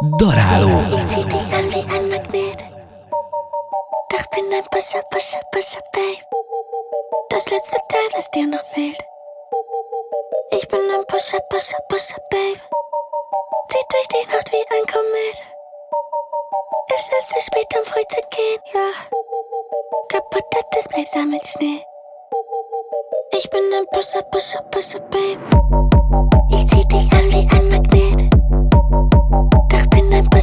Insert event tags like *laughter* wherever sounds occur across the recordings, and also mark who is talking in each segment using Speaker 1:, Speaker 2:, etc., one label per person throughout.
Speaker 1: Daráló.
Speaker 2: Ich zieh dich an wie ein Magnet. Doch bin ein Pusher, Pusher, Pusher, Babe. Das letzte Teil, was dir noch fehlt. Ich bin ein Pusher, Pusher, Pusher, Babe. Zieht durch die Nacht wie ein Komet. Es ist zu spät, um früh zu gehen, ja. Kaputter Display sammelt Schnee. Ich bin ein Pusher, Pusher, Pusher, Babe. Ich zieh dich an wie ein Magnet.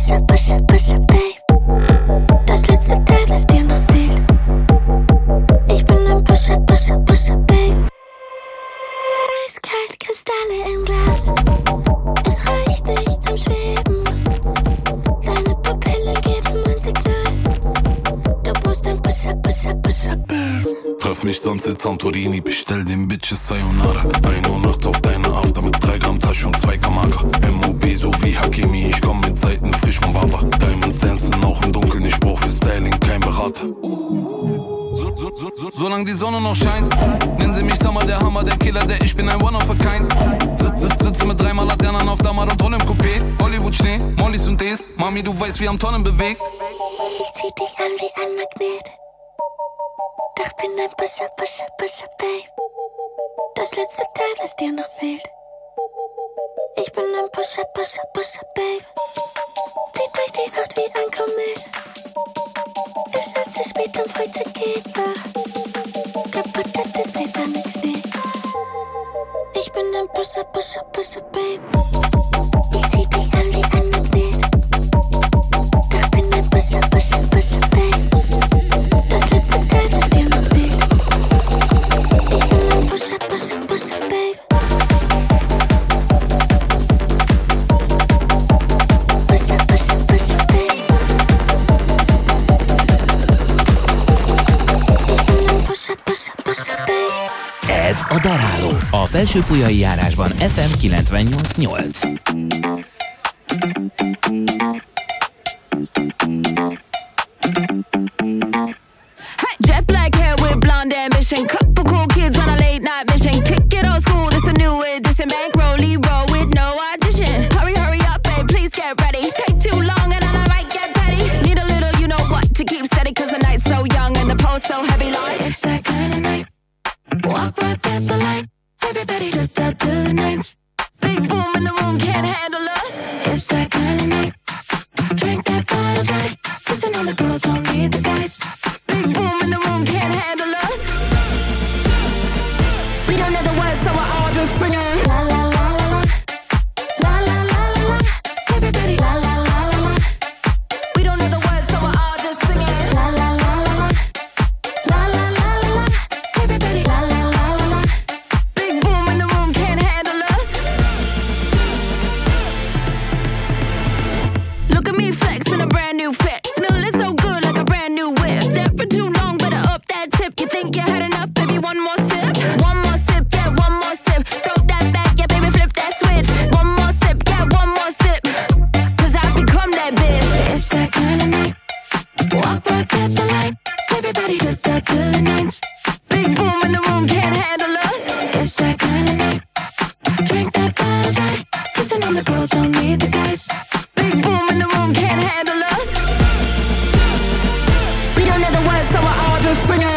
Speaker 2: Pusher, Pusher, Pusher, Babe. Das letzte Teil, was dir noch fehlt. Ich bin ein Pusher, Pusher, Pusher, Babe. Eiskalt Kristalle im Glas. Es reicht nicht zum Schweben.
Speaker 3: Treff mich sonst in Santorini, bestell den Bitches Sayonara. 1 Uhr nachts auf deine After mit 3 Gramm Tasche und 2 Kamaga. MOB so wie Hakimi, ich komm mit Seiten frisch vom Baba. Diamonds dancen auch im Dunkeln, ich brauch für Styling kein Berater. So, so, so, so, solange die Sonne noch scheint, nennen sie mich Summer, der Hammer, der Killer, der ich bin ein One of a Kind. Sitz, sitz, sitze mit dreimal Laternern auf Dammer und Roll im Coupé. Hollywood Schnee, Mollys und Ds. Mami, du weißt, wie am Tonnen bewegt.
Speaker 2: Ich zieh dich an wie ein Magnet. Doch bin ein Pusher, Pusher, Pusher, Babe. Das letzte Teil, was dir noch fehlt. Ich bin ein Pusher, Pusher, Pusher, Babe. Zieht durch die Nacht wie ein Komet. Es ist zu spät, um früh zu gehen, ja. Kaputter Display sammelt Schnee. Ich bin ein Pusher, Pusher, Pusher, Babe. Ich zieh dich an wie ein Magnet. Doch bin ein Pusher, Pusher, Pusher, Babe.
Speaker 1: A Daráló. A Felsőpujai járásban FM 98.8.
Speaker 4: Hey, jet black with blonde ambition. Couple cool kids on a late night mission. Kick it old school, this a new edition. Bankroll, roll with no audition. Hurry, hurry up, babe, please get ready. Take too long and then I might get petty. Need a little, you know what, to keep steady. Cause the night's so young and the pole so heavy. Like, it's that kind of night. Walk right past the light. Everybody drift out to the nines. Big boom in the room, can't handle us. It's that kind of night. Drink that bottle dry. Kissing on the girls, us. We don't know the words, so we're all just singing.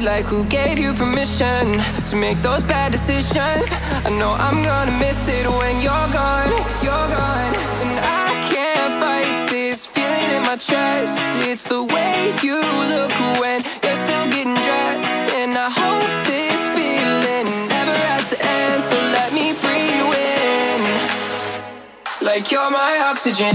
Speaker 5: Lemonade. Like who gave you permission to make those bad decisions? I know I'm gonna miss it when you're gone. You're gone, and I can't fight this feeling in my chest. It's the way you look when you're still getting dressed, and I hope this feeling never has to end. So let me breathe in like you in. Like you're my oxygen.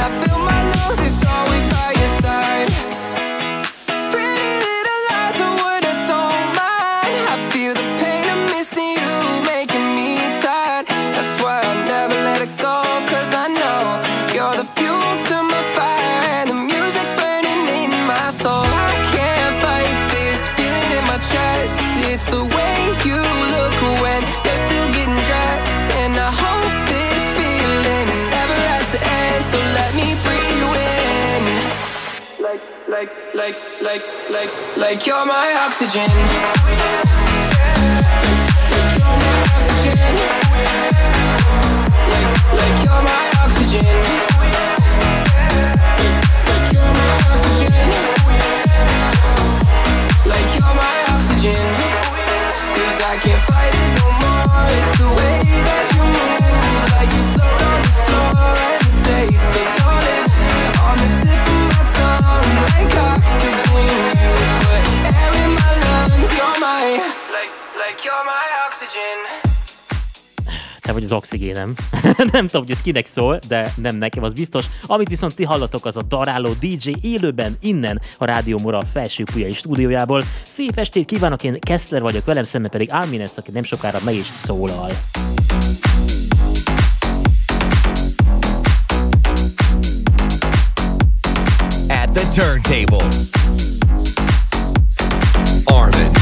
Speaker 5: I feel my lungs, it's always by your side. Like, like, like, like you're my oxygen. Like, like you're my oxygen. Like you're my oxygen. Like you're my oxygen. Cause I can't fight it no more. It's the way that you move. Like you on the floor. And the taste of your lips on the tip of my tongue. Like oxygen.
Speaker 6: Te vagy az oxigénem. *laughs* nem tudom, hogy ez kinek szól, de nem nekem, az biztos. Amit viszont ti hallatok, az a daráló DJ élőben innen a Rádió Mora felső Pujai stúdiójából. Szép estét kívánok, én Kessler vagyok, velem szemben pedig Almines, aki nem sokára meg is szólal.
Speaker 7: At the turntables, Armin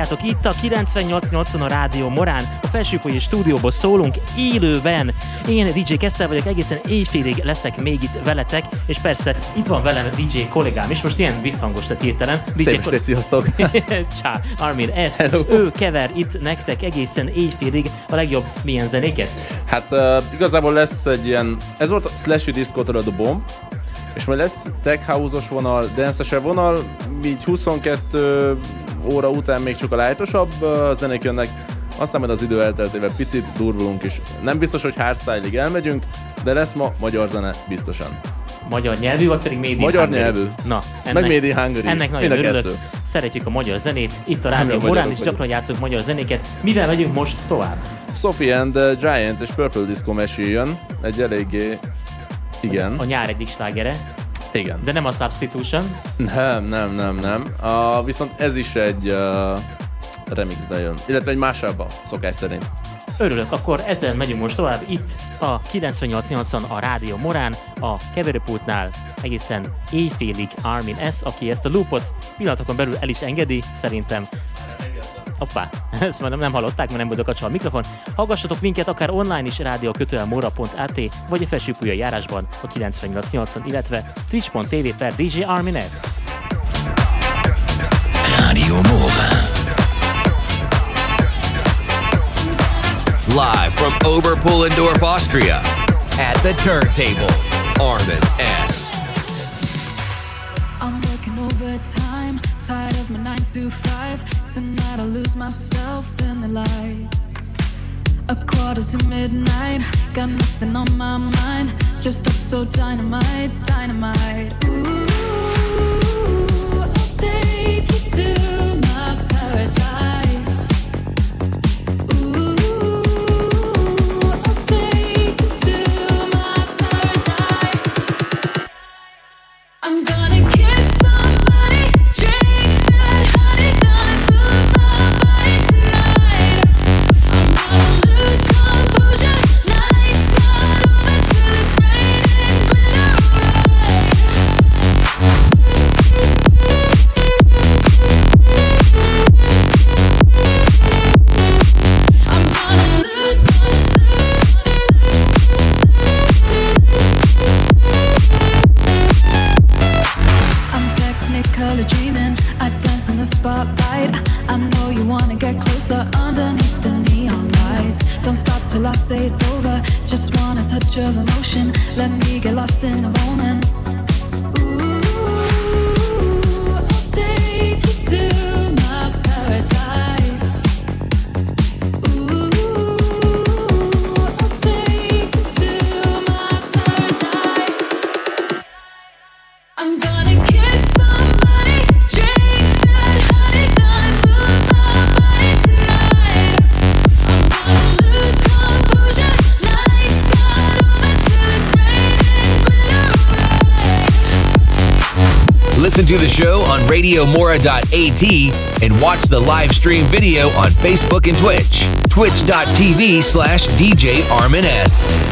Speaker 6: Halljátok itt a 98.80 a Rádió Morán, a Felsőpolyi stúdióból szólunk élőben. Én DJ Kesztel vagyok, egészen éjfélig leszek még itt veletek, és persze itt van velem a DJ kollégám is, most ilyen visszhangos lett hirtelen. DJ
Speaker 8: Szép estét, sziasztok! *laughs*
Speaker 6: Csá, Armin S.
Speaker 8: Hello.
Speaker 6: Ő kever itt nektek egészen éjfélig a legjobb milyen zenéket.
Speaker 8: Hát uh, igazából lesz egy ilyen, ez volt a Slashy Disco a Bomb, és majd lesz tech house-os vonal, dance vonal, így 22 óra után még csak a lájtosabb zenék jönnek, aztán majd az idő elteltével picit durvulunk is. Nem biztos, hogy hardstyle-ig elmegyünk, de lesz ma magyar zene biztosan.
Speaker 6: Magyar nyelvű, vagy pedig Made in
Speaker 8: Magyar
Speaker 6: Hungary?
Speaker 8: nyelvű.
Speaker 6: Na,
Speaker 8: Meg Made in Hungary.
Speaker 6: Ennek nagyon
Speaker 8: Mind
Speaker 6: örülök.
Speaker 8: kettő.
Speaker 6: Szeretjük a magyar zenét. Itt a Rádió
Speaker 8: magyarok
Speaker 6: is gyakran játszunk magyar zenéket. Mivel megyünk most tovább?
Speaker 8: Sophie and the Giants és Purple Disco Machine jön, egy eléggé... Igen.
Speaker 6: A nyár egyik slágere,
Speaker 8: Igen.
Speaker 6: de nem a Substitution.
Speaker 8: Nem, nem, nem, nem. Uh, viszont ez is egy uh, remixbe jön. Illetve egy másába, szokás szerint.
Speaker 6: Örülök, akkor ezzel megyünk most tovább. Itt a 9880 a Rádió Morán, a keverőpultnál egészen éjfélig Armin S., aki ezt a loopot pillanatokon belül el is engedi, szerintem. Hoppá, *laughs* ezt már nem, nem hallották, mert nem volt a a mikrofon. Hallgassatok minket akár online is rádiókötőelmora.at, vagy a felsőpülya járásban a 9880, illetve twitch.tv per DJ Armin S.
Speaker 9: Radio Morvan. Live from Oberpullendorf, Austria. At the turntable, Armin S.
Speaker 1: I'm working overtime, tired of my nine to five. Tonight I'll lose myself in the lights. A quarter to midnight, got nothing on my mind. Dressed up so dynamite, dynamite. Ooh, I'll take you to my paradise.
Speaker 9: radiomora.at and watch the live stream video on Facebook and Twitch. Twitch.tv slash DJ Armin S.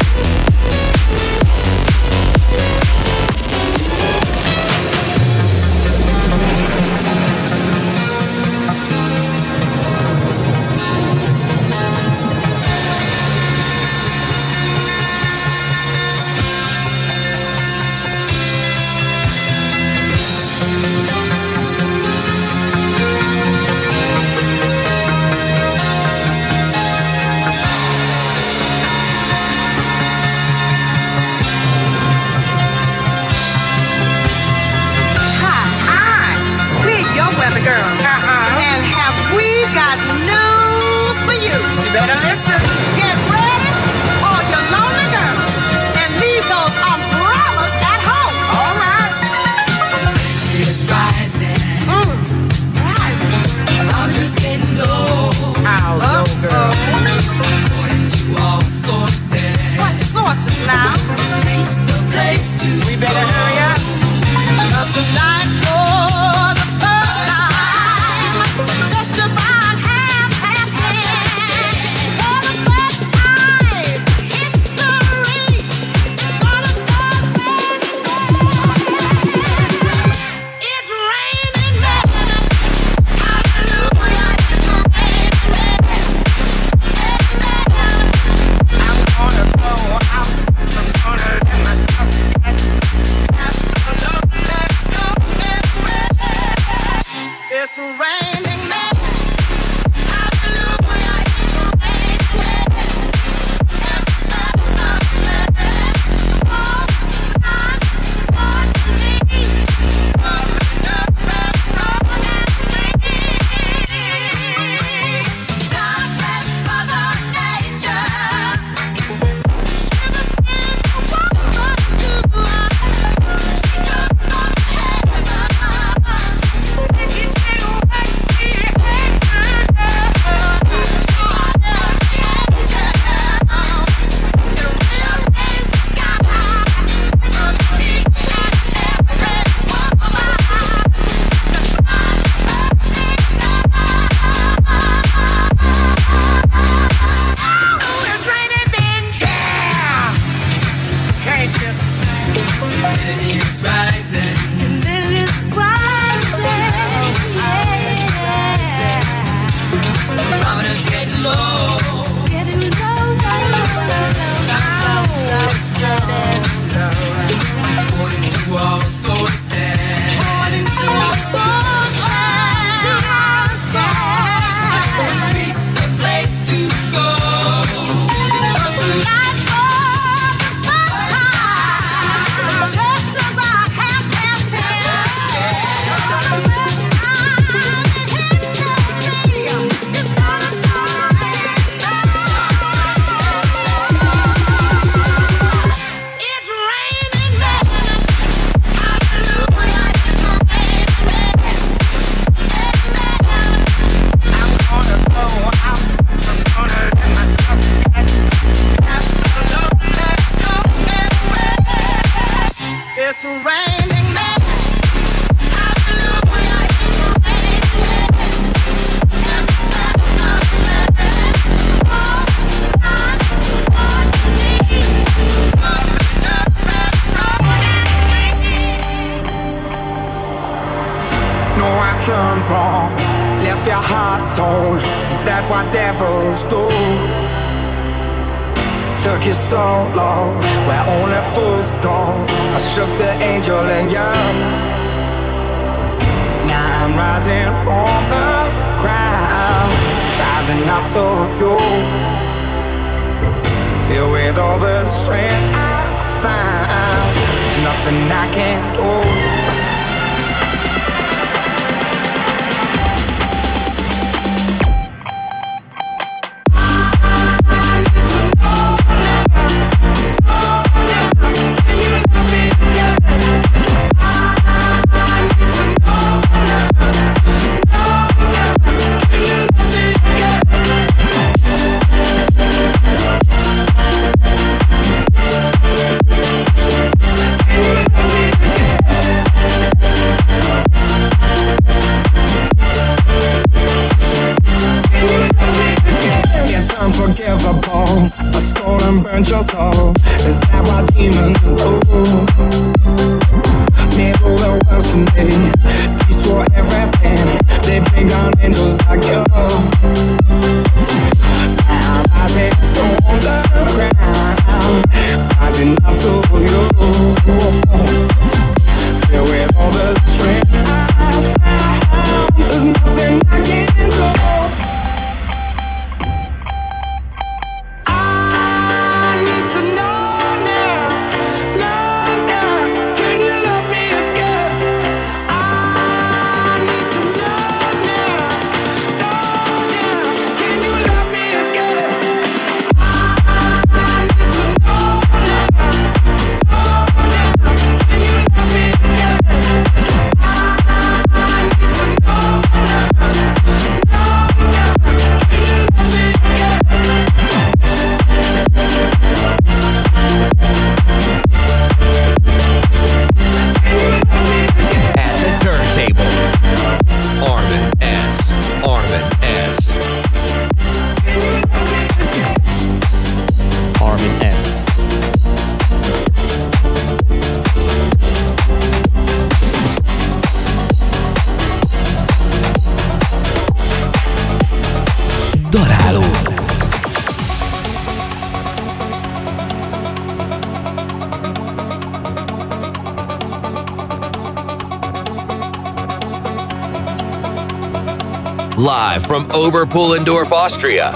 Speaker 10: live from Oberpullendorf, Austria.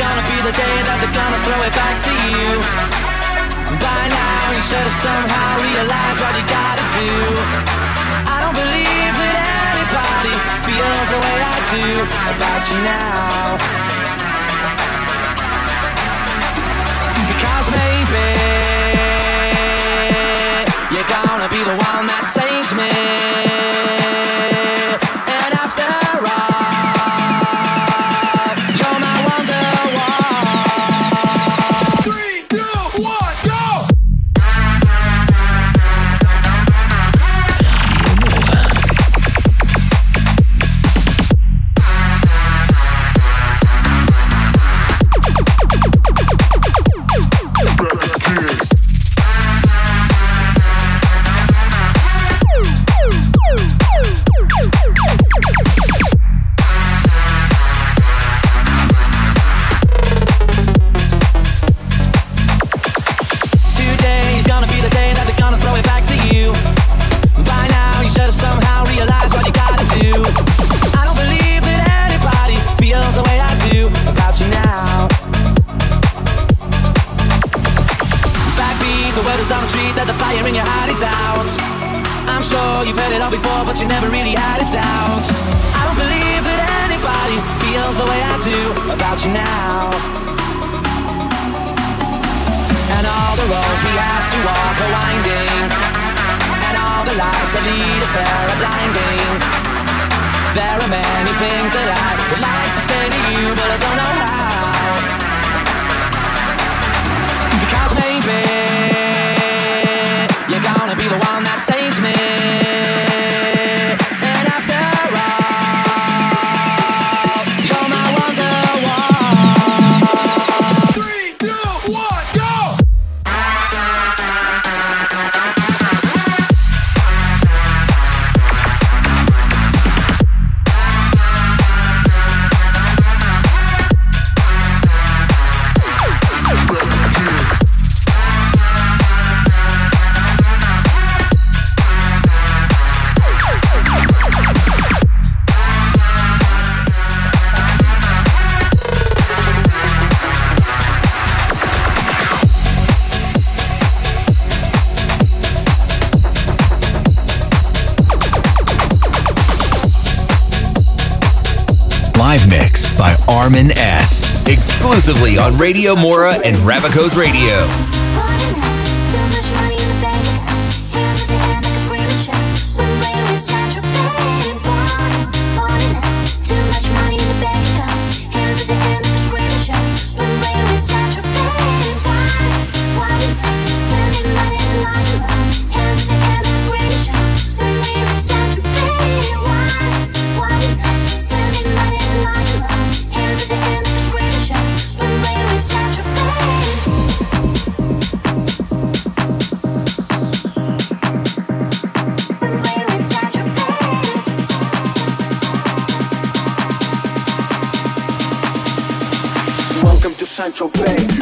Speaker 11: Gonna be the day that they're gonna throw it back to you. By now, you should have somehow realized what you gotta do. I don't believe that anybody feels the way I do about you now. Because maybe you're gonna be the one
Speaker 10: that's S. Exclusively on Radio Mora and Ravico's Radio.
Speaker 12: Central Bay.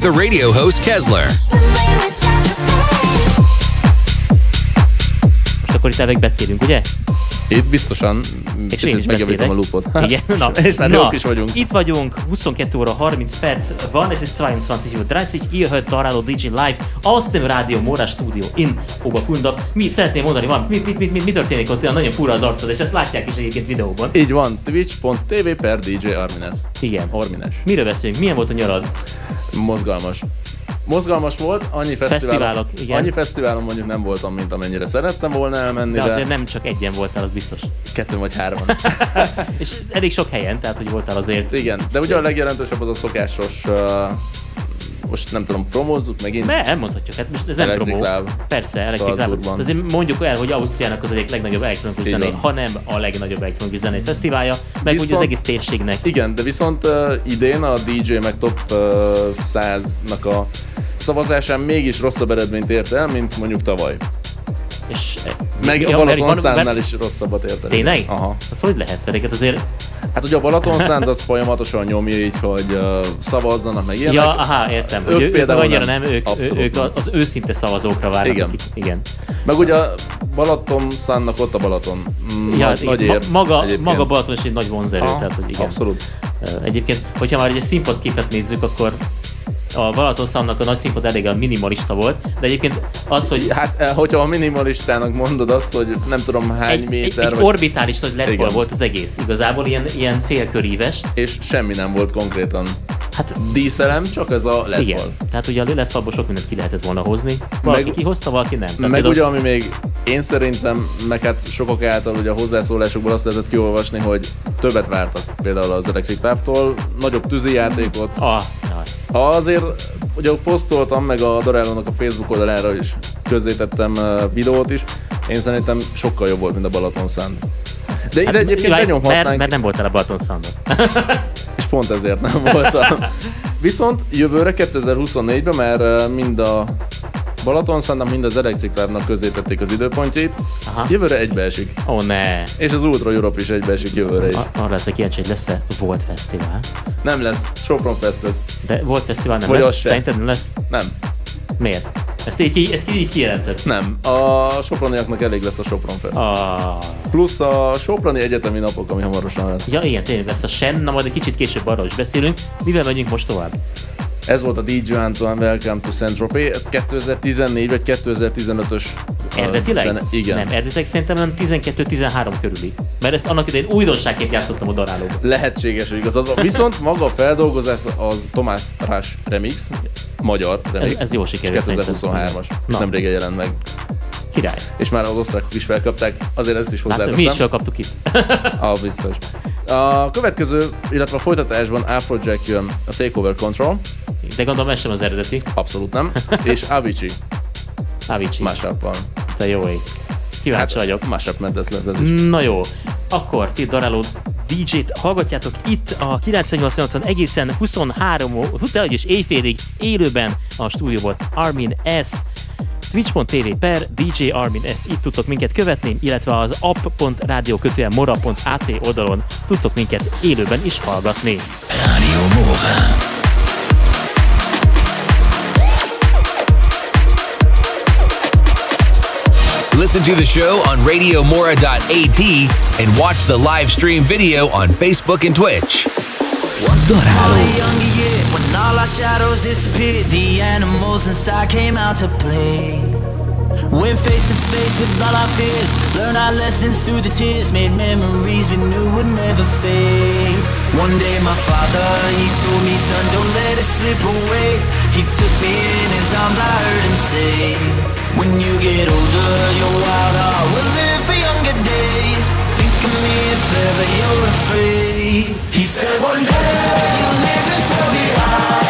Speaker 10: With the radio host Kesler.
Speaker 6: Most akkor itt elveg beszélünk, ugye?
Speaker 8: Itt biztosan
Speaker 6: És én is
Speaker 8: megjavítom a lupot.
Speaker 6: Igen, *laughs*
Speaker 8: és, és már jók is vagyunk.
Speaker 6: Itt vagyunk, 22 óra 30 perc van, es ist 22.30 Uhr, ihr hört Dorado DJ live aus dem Radio Mora Studio in Oberkundorf. Mi szeretném mondani, van, mi, mi, mi, mi, mi történik ott, olyan nagyon fura az arcod, és ezt látják is egyébként videóban.
Speaker 8: Így van, twitch.tv per DJ Armines.
Speaker 6: Igen.
Speaker 8: Ormines.
Speaker 6: Miről beszélünk? Milyen volt a nyarad?
Speaker 8: Mozgalmas. Mozgalmas volt, annyi fesztiválon,
Speaker 6: Fesztiválok, igen.
Speaker 8: annyi fesztiválon mondjuk nem voltam, mint amennyire szerettem volna elmenni,
Speaker 6: De
Speaker 8: de,
Speaker 6: azért nem csak egyen voltál, az biztos.
Speaker 8: kettő vagy hárman. *laughs*
Speaker 6: És elég sok helyen, tehát hogy voltál azért.
Speaker 8: Igen, de ugye a legjelentősebb az a szokásos, uh, most nem tudom, promózzuk megint?
Speaker 6: Ne, elmondhatjuk, hát most ez nem promó. Persze.
Speaker 8: Salzburgban.
Speaker 6: Azért mondjuk el, hogy Ausztriának az egyik legnagyobb elektronikus
Speaker 8: van.
Speaker 6: ha nem a legnagyobb elektronikus zenei fesztiválja, meg ugye az
Speaker 8: Viszont-
Speaker 6: egész térségnek.
Speaker 8: Igen, de viszont uh, idén a DJ meg top uh, 100-nak a szavazásán mégis rosszabb eredményt ért el, mint mondjuk tavaly.
Speaker 6: És, eh,
Speaker 8: Meg
Speaker 6: ja,
Speaker 8: a
Speaker 6: mert
Speaker 8: Balaton
Speaker 6: van-
Speaker 8: Szánnál
Speaker 6: mert-
Speaker 8: is rosszabbat ért el.
Speaker 6: Tényleg?
Speaker 8: Aha.
Speaker 6: Az hogy lehet? Pedig hát azért...
Speaker 8: Hát ugye a Balaton Szánt az folyamatosan nyomja így, hogy uh, szavazzanak meg ilyenek.
Speaker 6: Ja, aha, értem.
Speaker 8: Ők
Speaker 6: ők
Speaker 8: például
Speaker 6: annyira
Speaker 8: nem.
Speaker 6: nem, ők,
Speaker 8: Abszolút
Speaker 6: ők
Speaker 8: nem.
Speaker 6: az őszinte szavazókra várnak.
Speaker 8: Igen.
Speaker 6: Akik, igen.
Speaker 8: Meg ugye Balaton Szánnak ott a Balaton. Mm,
Speaker 6: Ja,
Speaker 8: nagy,
Speaker 6: igen,
Speaker 8: nagy ér.
Speaker 6: maga,
Speaker 8: egyébként.
Speaker 6: maga Balaton is egy nagy vonzerő,
Speaker 8: Aha,
Speaker 6: tehát hogy igen.
Speaker 8: Abszolút.
Speaker 6: Egyébként, hogyha már egy színpadképet nézzük, akkor a Balatonszamnak a nagy színpad elég a minimalista volt, de egyébként az, hogy
Speaker 8: Hát, eh, hogyha a minimalistának mondod azt, hogy nem tudom hány
Speaker 6: egy,
Speaker 8: méter,
Speaker 6: egy
Speaker 8: vagy,
Speaker 6: orbitális nagy
Speaker 8: Igen.
Speaker 6: volt az egész. Igazából ilyen, ilyen félköríves.
Speaker 8: és semmi nem volt konkrétan.
Speaker 6: Hát
Speaker 8: díszelem, csak ez a LED
Speaker 6: igen.
Speaker 8: fal.
Speaker 6: Tehát ugye a LED falból sok mindent ki lehetett volna hozni. Valaki
Speaker 8: Meg-
Speaker 6: kihozta, valaki nem. Tehát
Speaker 8: Meg
Speaker 6: például-
Speaker 8: ugye, ami még én szerintem, meg hát sokak által ugye a hozzászólásokból azt lehetett kiolvasni, hogy többet vártak például az Electric Távtól, nagyobb tűzijátékot.
Speaker 6: Ah, jaj.
Speaker 8: Azért ugye posztoltam, meg a Dorálónak a Facebook oldalára is közzétettem uh, videót is, én szerintem sokkal jobb volt, mint a Balaton Sound. De ide
Speaker 6: Hát,
Speaker 8: egyébként
Speaker 6: jaj,
Speaker 8: benyomhatnánk,
Speaker 6: mert, mert nem voltál a Balaton Soundon. *laughs*
Speaker 8: és pont ezért nem voltam. Viszont jövőre 2024-ben már uh, mind a Balaton Soundnak, mind az Electric Lab-nak közzétették az időpontjait.
Speaker 6: Aha.
Speaker 8: Jövőre egybeesik.
Speaker 6: Ó, oh, ne.
Speaker 8: És az Ultra Europe is egybeesik jövőre is.
Speaker 6: A- Arra leszek kíváncsi, hogy lesz-e Volt Fesztivál.
Speaker 8: Nem lesz, Sopron Fest lesz.
Speaker 6: De Volt Fesztivál nem
Speaker 8: Vagy
Speaker 6: lesz? Szerinted nem lesz?
Speaker 8: Nem,
Speaker 6: Miért? Ezt így, ki- ezt így kijelented?
Speaker 8: nem. A soproniaknak elég lesz a Sopron Fest.
Speaker 6: Ah.
Speaker 8: Plusz a Soproni Egyetemi Napok, ami hamarosan lesz.
Speaker 6: Ja, igen, tényleg lesz a Sen, na majd egy kicsit később arról is beszélünk. Mivel megyünk most tovább?
Speaker 8: Ez volt a DJ Antoine Welcome to Saint-Tropez, 2014 vagy 2015-ös
Speaker 6: Eredetileg?
Speaker 8: zene- Igen.
Speaker 6: Nem, eredetileg szerintem nem 12-13 körüli. Mert ezt annak idején újdonságként játszottam a darálóban.
Speaker 8: Lehetséges, hogy igazad van. Viszont maga a feldolgozás az Tomás Rás remix, magyar remix.
Speaker 6: Ez- ez jó sikerült
Speaker 8: és 2023-as, és nem régen jelent meg.
Speaker 6: Király.
Speaker 8: És már az osztrákok is felkapták, azért ezt is
Speaker 6: Hát
Speaker 8: hozzáteszem.
Speaker 6: mi is felkaptuk itt. *laughs*
Speaker 8: Ah, biztos. A következő, illetve a folytatásban Afrojack jön a Takeover Control,
Speaker 6: De gondolom ez sem az eredeti.
Speaker 8: abszolút nem, és Avicii
Speaker 6: Avicii.
Speaker 8: mashup-val.
Speaker 6: Te jó ég. Kíváncsi
Speaker 8: Hát,
Speaker 6: vagyok.
Speaker 8: mashup mentes lesz ez is.
Speaker 6: Na jó, akkor ti Daráló DJ-t hallgatjátok itt a 9880 egészen 23 ó- utána és éjfélig élőben a stúdióból Armin S. Twitch.tv per DJ Armin S. Itt tudtok minket követni, illetve az app.radio mora.at oldalon tudtok minket élőben is hallgatni.
Speaker 10: Listen to the show on radiomora.at and watch the live stream video on Facebook and Twitch.
Speaker 11: Year, when all our shadows disappeared, the animals inside came out to play. Went face to face with all our fears, learned our lessons through the tears, made memories we knew would never fade. One day my father, he told me, son, don't let it slip away. He took me in his arms, I heard him say, when you get older, your wild heart will live me if ever you're afraid. He said one day you'll leave this world behind,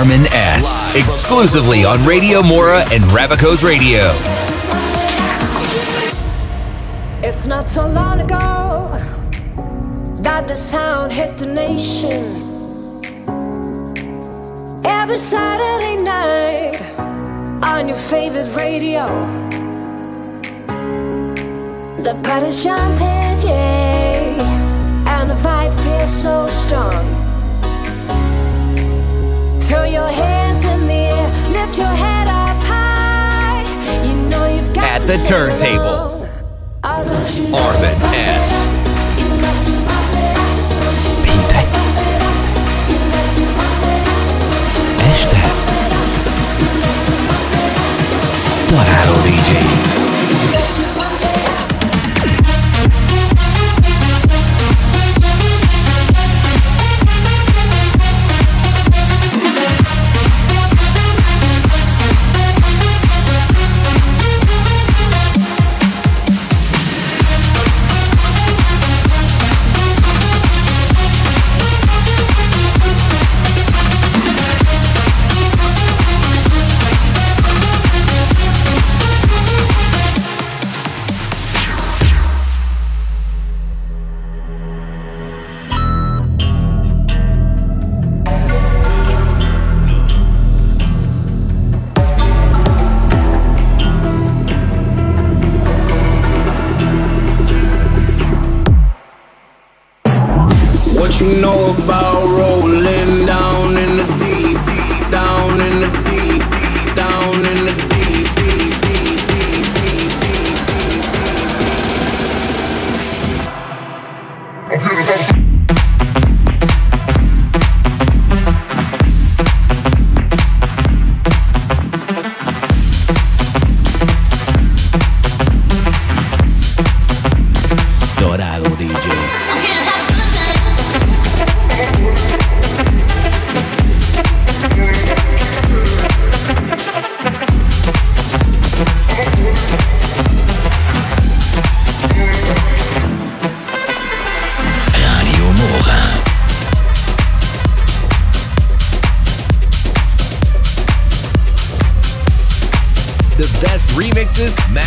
Speaker 10: Armin S. Exclusively on Radio Mora and Rabico's Radio.
Speaker 13: It's not so long ago that the sound hit the nation. Every Saturday night on your favorite radio. The party's jumping, yeah, and the vibe feels so strong.
Speaker 10: At
Speaker 13: to
Speaker 10: the
Speaker 13: sing
Speaker 10: turntables,
Speaker 13: along. Oh, don't you know
Speaker 10: Armin
Speaker 13: you got
Speaker 10: S.
Speaker 1: Este. Daráló DJ.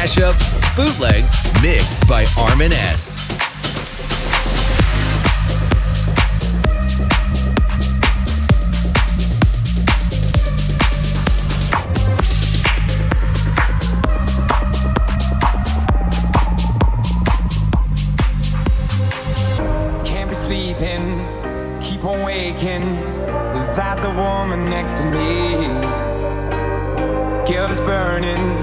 Speaker 10: Mashups, bootlegs, mixed by Armin S.
Speaker 14: Without the woman next to me. Guilt is burning,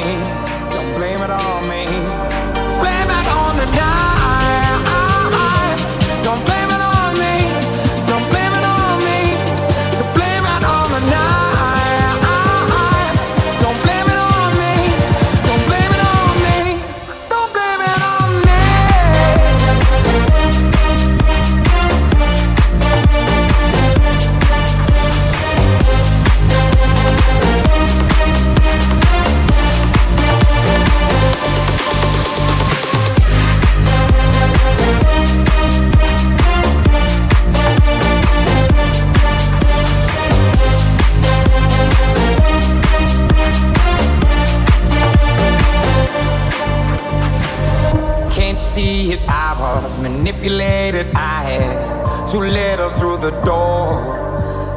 Speaker 14: that I had to let her through the door.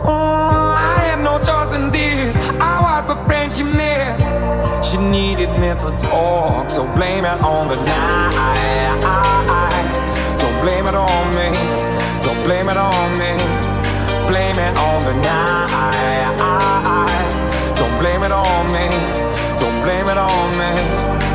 Speaker 14: Mm, I had no choice in this. I was the friend she missed. She needed me to talk, so blame it on the night. Don't blame it on me. Don't blame it on me. Blame it on the night. Don't blame it on me. Don't blame it on me.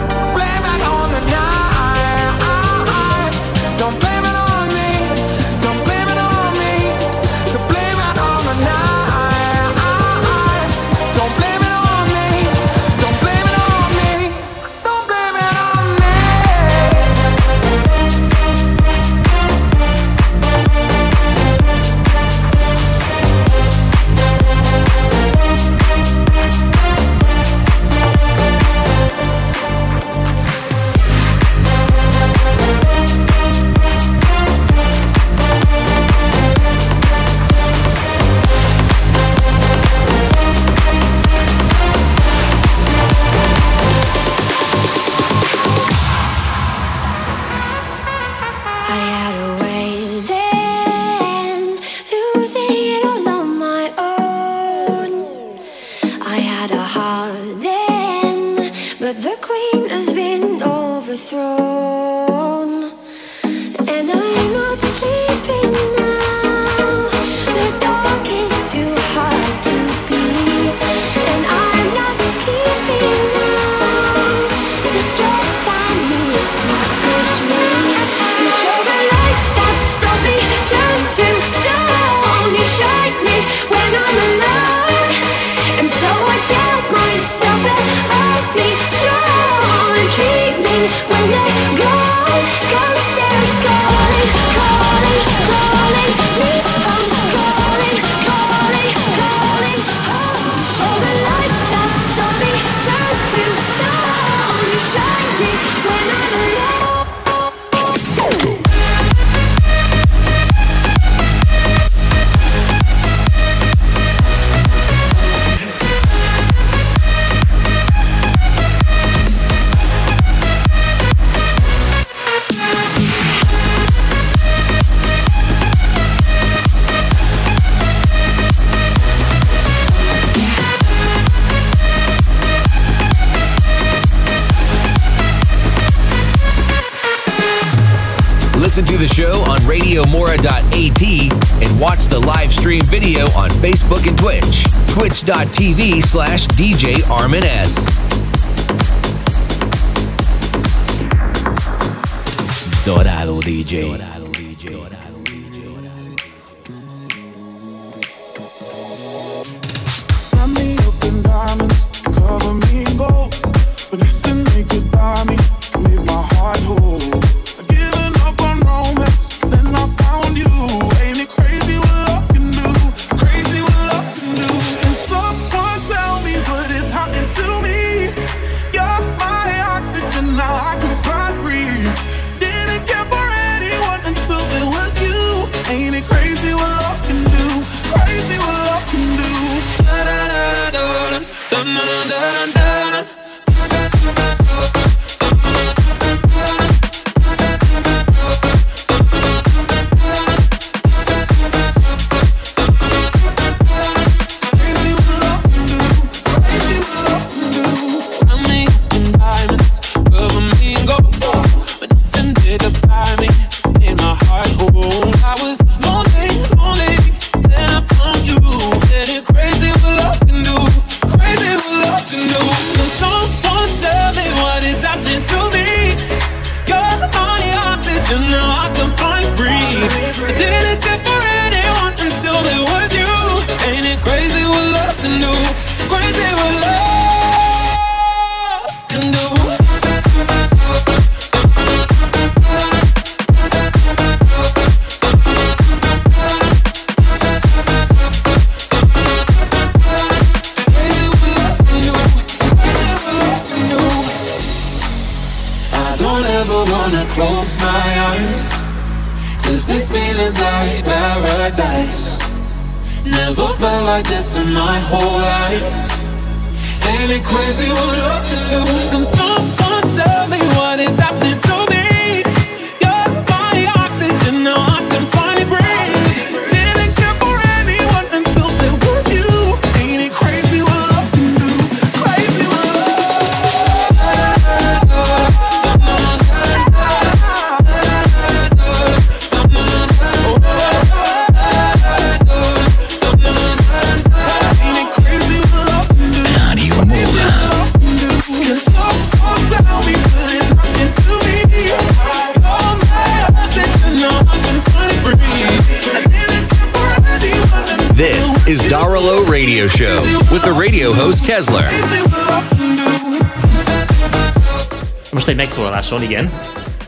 Speaker 2: Shining when I'm alone.
Speaker 10: ddomora.at and watch the live stream video on Facebook and Twitch. Twitch.tv slash DJ Armin S.
Speaker 1: Dorado DJ.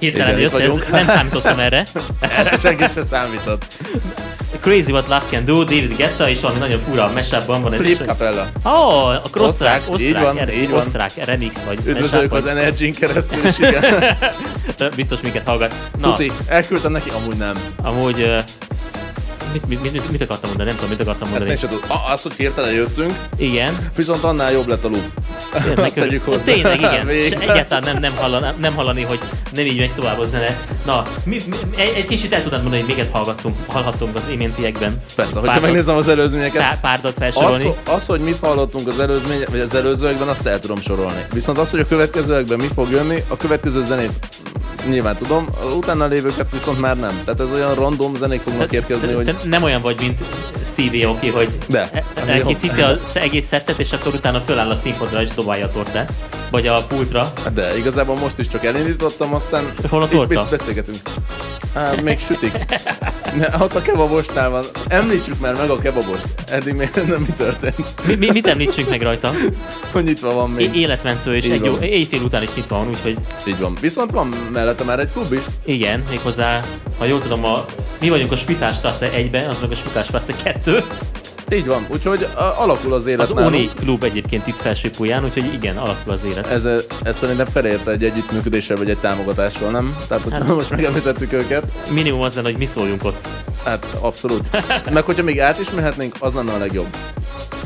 Speaker 6: Hirtelen jött, ez, nem számítottam erre. *laughs*
Speaker 8: Erre senki se számított.
Speaker 6: Crazy What Love Can Do, David Guetta, és valami nagyon fura mashup-ban van. ez
Speaker 8: Flip Capella.
Speaker 6: Ó, oh, a osztrák,
Speaker 8: Osztrák, így van,
Speaker 6: erre-
Speaker 8: így van.
Speaker 6: osztrák remix vagy
Speaker 8: Üdvözöljük az Energy-n keresztül is, igen. *laughs*
Speaker 6: Biztos minket hallgat. Na,
Speaker 8: Tuti, elküldtem neki, amúgy nem.
Speaker 6: amúgy... ö, Mit, mit, mit, mit akartam mondani? Nem tudom, mit akartam
Speaker 8: Ezt
Speaker 6: mondani.
Speaker 8: én sem tudom. Az, hogy hirtelen jöttünk,
Speaker 6: Igen.
Speaker 8: viszont annál jobb lett a loop. Azt tegyük hozzá.
Speaker 6: Tényleg, igen. *laughs* És egyáltalán nem, nem, hallani, nem hallani, hogy nem így megy tovább a zene. Na, mi, mi, egy, egy kicsit el tudnád mondani, hogy miket hallgattunk, hallhattunk az iméntiekben.
Speaker 8: Persze, hogyha megnézem az előzményeket.
Speaker 6: Pár, párdat
Speaker 8: Az,
Speaker 6: felsorolni.
Speaker 8: ho- az, hogy mit hallottunk az előzmény, vagy az előzőekben, azt el tudom sorolni. Viszont az, hogy a következőekben mi fog jönni, a következő zenét nyilván tudom, utána lévőket viszont már nem. Tehát ez olyan random zenék fognak érkezni,
Speaker 6: Te,
Speaker 8: hogy
Speaker 6: te nem olyan vagy, mint Stevie Aoki, hogy
Speaker 8: De.
Speaker 6: e- elkészíti az egész szettet, és akkor utána föláll a színpadra és dobálja a tortát. Vagy a pultra.
Speaker 8: De igazából most is csak elindítottam, aztán
Speaker 6: Hol a
Speaker 8: itt
Speaker 6: torta?
Speaker 8: besz- beszélgetünk. Á, még sütik. Ne, ott a kebabosnál van. Említsük már meg a kebabost. Eddig még nem mi történt.
Speaker 6: Mi, mi, mit említsünk meg rajta?
Speaker 8: Hogy nyitva van még.
Speaker 6: É- életmentő, és
Speaker 8: Így
Speaker 6: egy jó, éjfél után is nyitva van, úgyhogy
Speaker 8: Így van. Viszont van mellette már egy klub is.
Speaker 6: igen, méghozzá, ha jól tudom, a, mi vagyunk a Spitálstrasse 1-ben, az meg a Spitálstrasse 2.
Speaker 8: Így van. Úgyhogy a, alakul az élet
Speaker 6: Az
Speaker 8: nálunk.
Speaker 6: Oni klub egyébként itt felsőpuján, úgyhogy igen, alakul az élet.
Speaker 8: Ez, ez szerintem felérte egy együttműködéssel vagy egy támogatással, nem? Tehát, hogy
Speaker 6: Hát-
Speaker 8: most megemlítettük őket,
Speaker 6: Minimum az lenne, hogy mi szóljunk ott.
Speaker 8: hát abszolút. *laughs* Meg hogyha még át is mehetnénk, az lenne a legjobb.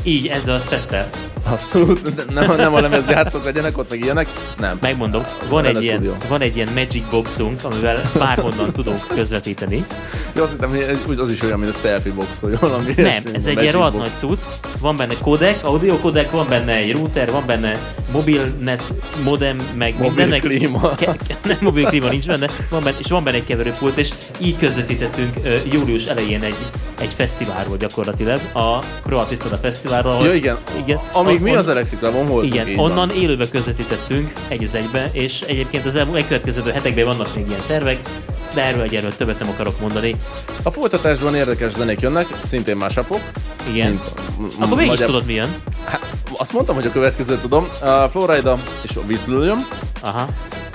Speaker 6: Így, ezzel azt tette.
Speaker 8: Abszolút. De Nem, nem a lemez játszók legyenek ott, meg ilyenek. Nem.
Speaker 6: Megmondom, van egy, ilyen, van egy ilyen Magic Boxunk, amivel bárhonnan tudunk közvetíteni.
Speaker 8: Jó, azt hittem, hogy az is olyan, mint a selfie box, vagy valami
Speaker 6: Nem,
Speaker 8: ilyesmi,
Speaker 6: ez
Speaker 8: a
Speaker 6: egy ilyen rohadt nagy cucc. Van benne kodek, audio kodek, van benne egy router, van benne mobilnet, modem, meg
Speaker 8: Mobil
Speaker 6: mindennek.
Speaker 8: klíma. *laughs*
Speaker 6: Ke- nem mobil klíma nincs benne, van benne, és van benne egy keverőpult, és így közvetítettünk július elején egy, egy fesztiválról gyakorlatilag, a Croatiszoda Fesztiválról. Ahol-
Speaker 8: Ja, igen.
Speaker 6: igen.
Speaker 8: Amíg mi
Speaker 6: on-
Speaker 8: az Electric Lab-on voltunk,
Speaker 6: Igen, onnan
Speaker 8: van.
Speaker 6: élőbe közvetítettünk egy az egybe, és egyébként az elmú- elkövetkező hetekben vannak még ilyen tervek, de erről egyelőre többet nem akarok mondani.
Speaker 8: A folytatásban érdekes zenék jönnek, szintén másapok.
Speaker 6: Igen.
Speaker 8: Mint m-
Speaker 6: Akkor mégis
Speaker 8: magyar-
Speaker 6: tudod mi jön?
Speaker 8: Hát, azt mondtam, hogy a következőt tudom. A Florida és a Whistleum.
Speaker 6: Aha.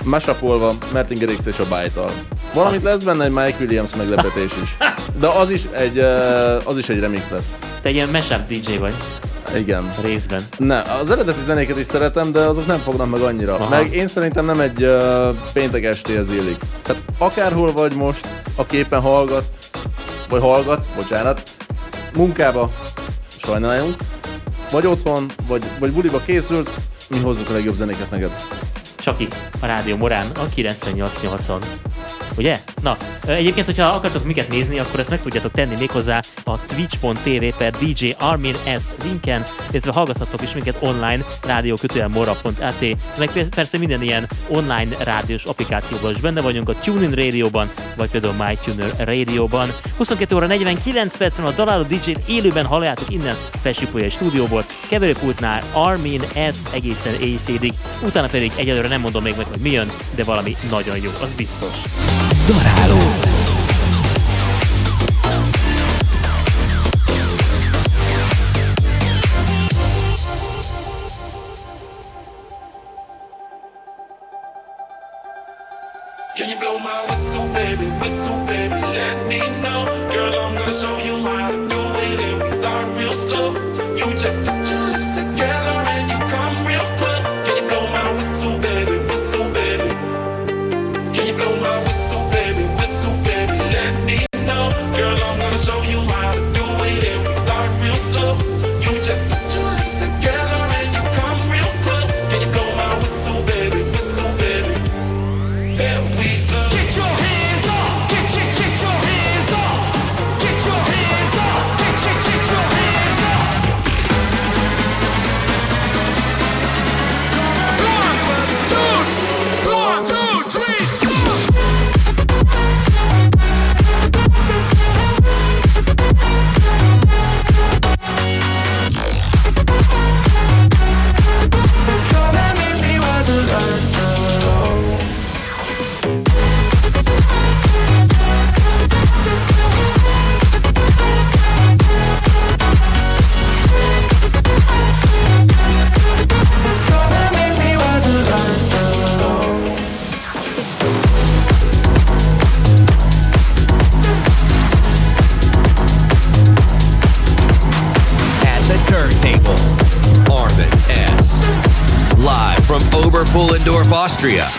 Speaker 8: Masapolva, Martin Garrix és a Bájtal. Valamint lesz benne egy Mike Williams meglepetés is. *laughs* De az is egy, az is egy remix lesz.
Speaker 6: Te egy ilyen mashup DJ vagy
Speaker 8: Igen.
Speaker 6: részben.
Speaker 8: Ne, az eredeti zenéket is szeretem, de azok nem fognak meg annyira.
Speaker 6: Aha.
Speaker 8: Meg én szerintem nem egy uh, péntek estéhez illik. Tehát akárhol vagy most, a képen hallgat, vagy hallgatsz, bocsánat, munkába sajnáljunk, vagy otthon, vagy, vagy buliba készülsz, mi hozzuk a legjobb zenéket neked.
Speaker 6: Csak itt, a Rádió Morán, a 98.8-on. Ugye? Na, egyébként, hogyha akartok miket nézni, akkor ezt meg tudjátok tenni méghozzá a twitch.tv per DJ Armin S linken, illetve hallgathatok is minket online rádiókötőelmora.at, meg per- persze minden ilyen online rádiós applikációban is benne vagyunk, a TuneIn rádióban, vagy például MyTuner rádióban. 22 óra 49 perc van a Daláló DJ-t élőben halljátok innen a Felsőpolya stúdióból, keverőpultnál Armin S egészen éjfélig, utána pedig egyelőre nem mondom még meg, hogy mi jön, de valami nagyon jó, az biztos.
Speaker 1: Daráló.
Speaker 15: Can you blow
Speaker 16: Austria.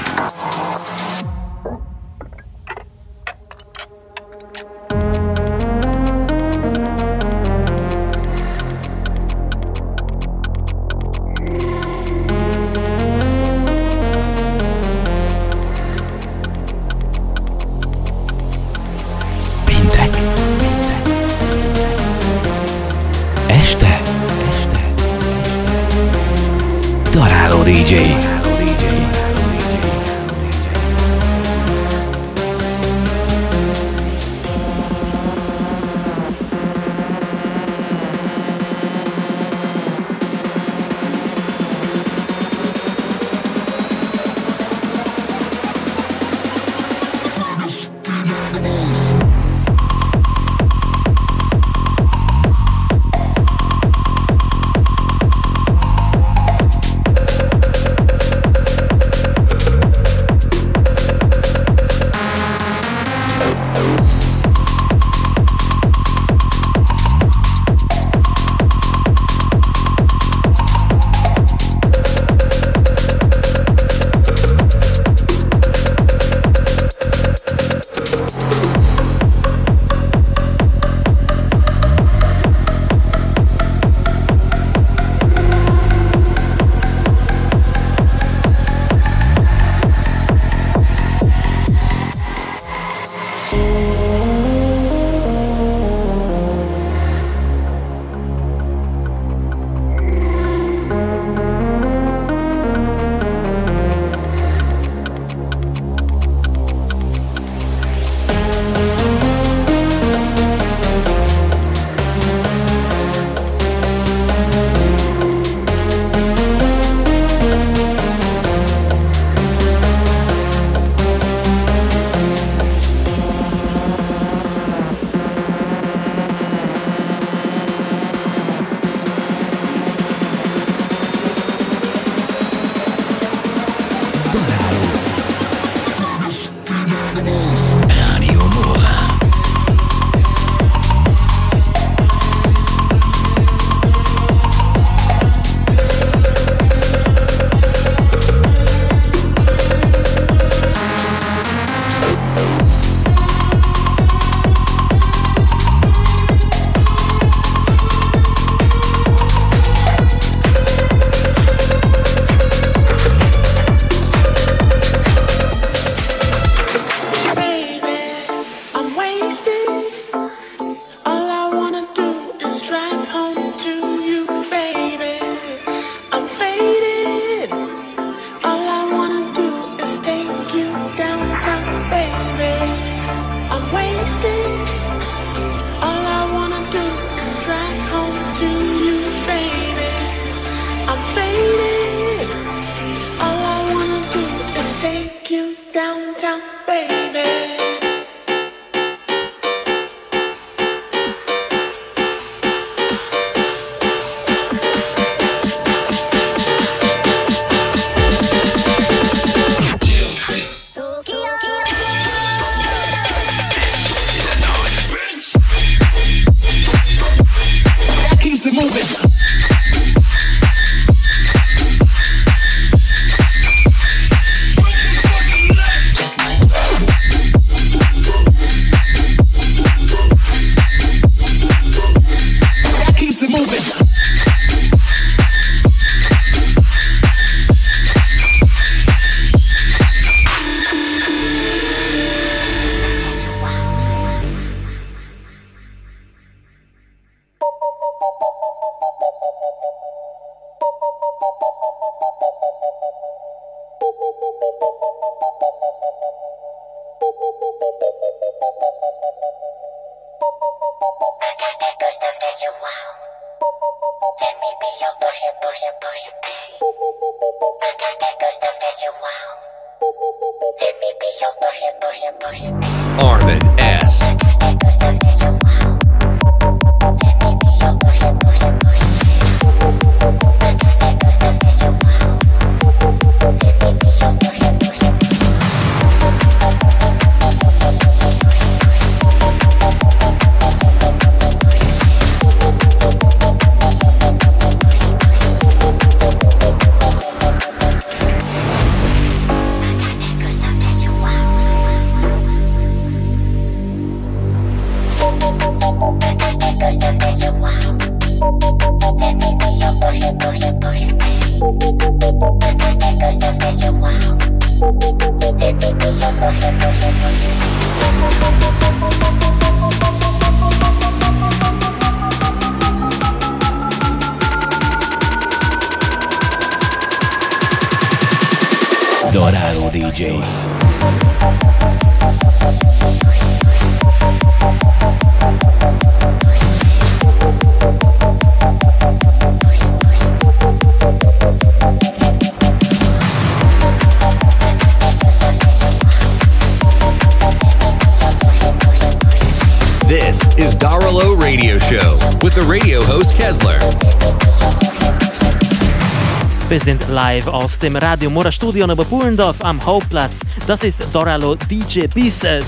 Speaker 6: Live aus dem Radio Mora Studio in Oberpullendorf am Hauptplatz. Das ist Doralo DJ bis äh,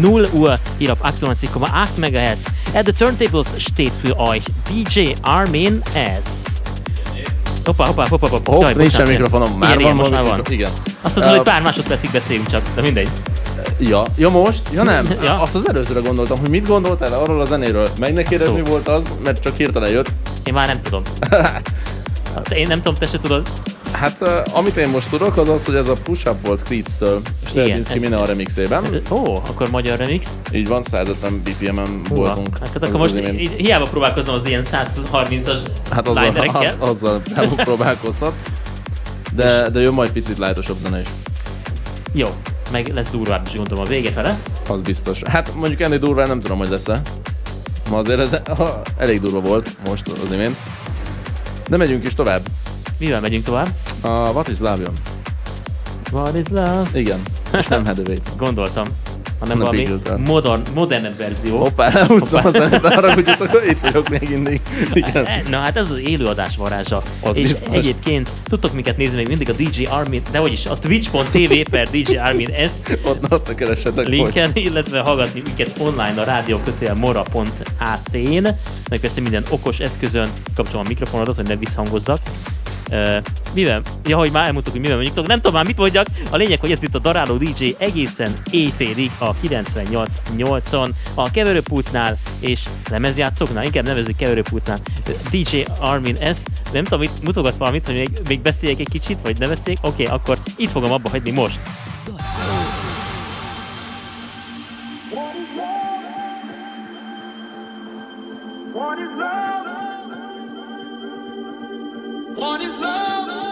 Speaker 6: 0 Uhr hier auf 98,8 MHz. At the Turntables steht für euch DJ Armin S. Hoppa, hoppa, hoppa, hoppa.
Speaker 8: Hopp,
Speaker 6: Jaj,
Speaker 8: nincsen mikrofonom. Már
Speaker 6: igen, igen,
Speaker 8: van
Speaker 6: most már van.
Speaker 8: Igen.
Speaker 6: Azt tudod, hogy
Speaker 8: Ö,
Speaker 6: pár másodpercig beszélünk csak, de mindegy.
Speaker 8: Ja, ja most? Ja nem, *laughs*
Speaker 6: Ja.
Speaker 8: azt az előzőre gondoltam, hogy mit gondoltál arról a zenéről. Meg ne kérdezz,
Speaker 6: Szó.
Speaker 8: mi volt az, mert csak hirtelen jött.
Speaker 6: Én már nem tudom. *laughs* Te- Én nem tudom, te se tudod.
Speaker 8: Hát, uh, amit én most tudok, az az, hogy ez a Push Up volt Creeds-től, Strebinski
Speaker 6: ez-
Speaker 8: Mine a remixében.
Speaker 6: Ó, akkor magyar remix.
Speaker 8: Így van, 150 BPM-en voltunk.
Speaker 6: Hát
Speaker 8: az
Speaker 6: akkor most így, hiába próbálkozom az ilyen 130-as
Speaker 8: Hát azzal, az, azzal *laughs* próbálkozhatsz. De, de jön majd picit lájtosabb zene is.
Speaker 6: Jó, meg lesz durvább is gondolom a vége fele.
Speaker 8: Az biztos. Hát mondjuk ennél durván nem tudom, hogy lesz-e. Ma azért ez ha, elég durva volt most az imént. De megyünk is tovább.
Speaker 6: Mivel megyünk tovább?
Speaker 8: A What is Love jön.
Speaker 6: What is love?
Speaker 8: Igen. És nem Heatherway-t. *laughs*
Speaker 6: Gondoltam. Hanem
Speaker 8: Nem
Speaker 6: valami modern, modernebb verzió.
Speaker 8: Hoppá, elhúztam a zenét arra, hogy itt vagyok még mindig. Igen.
Speaker 6: Na hát ez az élőadás varázsa.
Speaker 8: Az
Speaker 6: és
Speaker 8: biztos.
Speaker 6: egyébként tudtok minket nézni még mindig a DJ Armin, de vagyis a twitch.tv per DJ Armin S
Speaker 8: Ott, ott keresetek
Speaker 6: linken, illetve hallgatni minket online a rádiókötél.mora.at-n, meg persze minden okos eszközön kapcsolom a mikrofonodat, hogy ne visszhangozzak. Uh, mivel? Ja, hogy már elmondtuk, hogy mivel mondjuk, nem tudom már mit mondjak. A lényeg, hogy ez itt a Daráló DJ egészen éjfélig a 98-8-on a keverőpultnál és lemezjátszóknál, inkább nevezzük keverőpultnál. DJ Armin S. Nem tudom, mit mutogat valamit, hogy még, még beszéljek egy kicsit, vagy ne beszéljek? Oké, okay, akkor itt fogom abba hagyni most.
Speaker 7: What is love? What is love?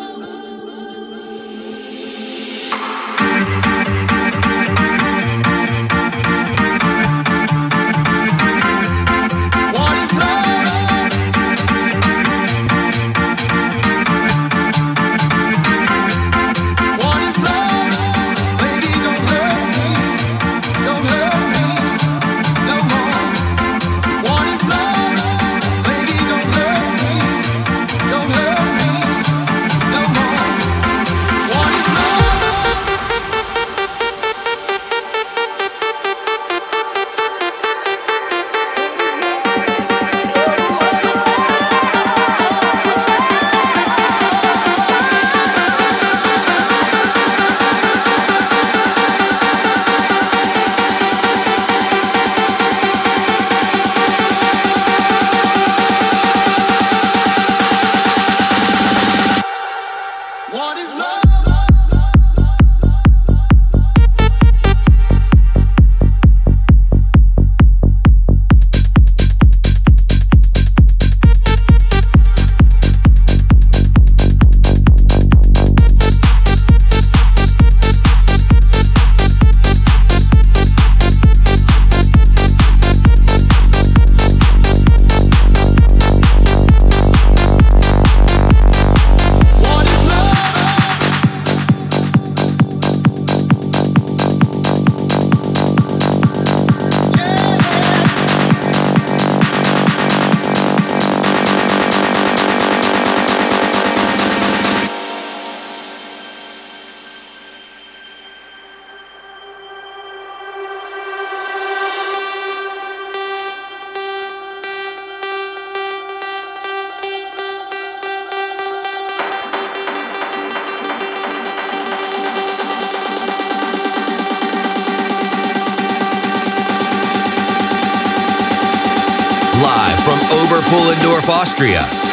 Speaker 10: Oberpullendorf, Austria.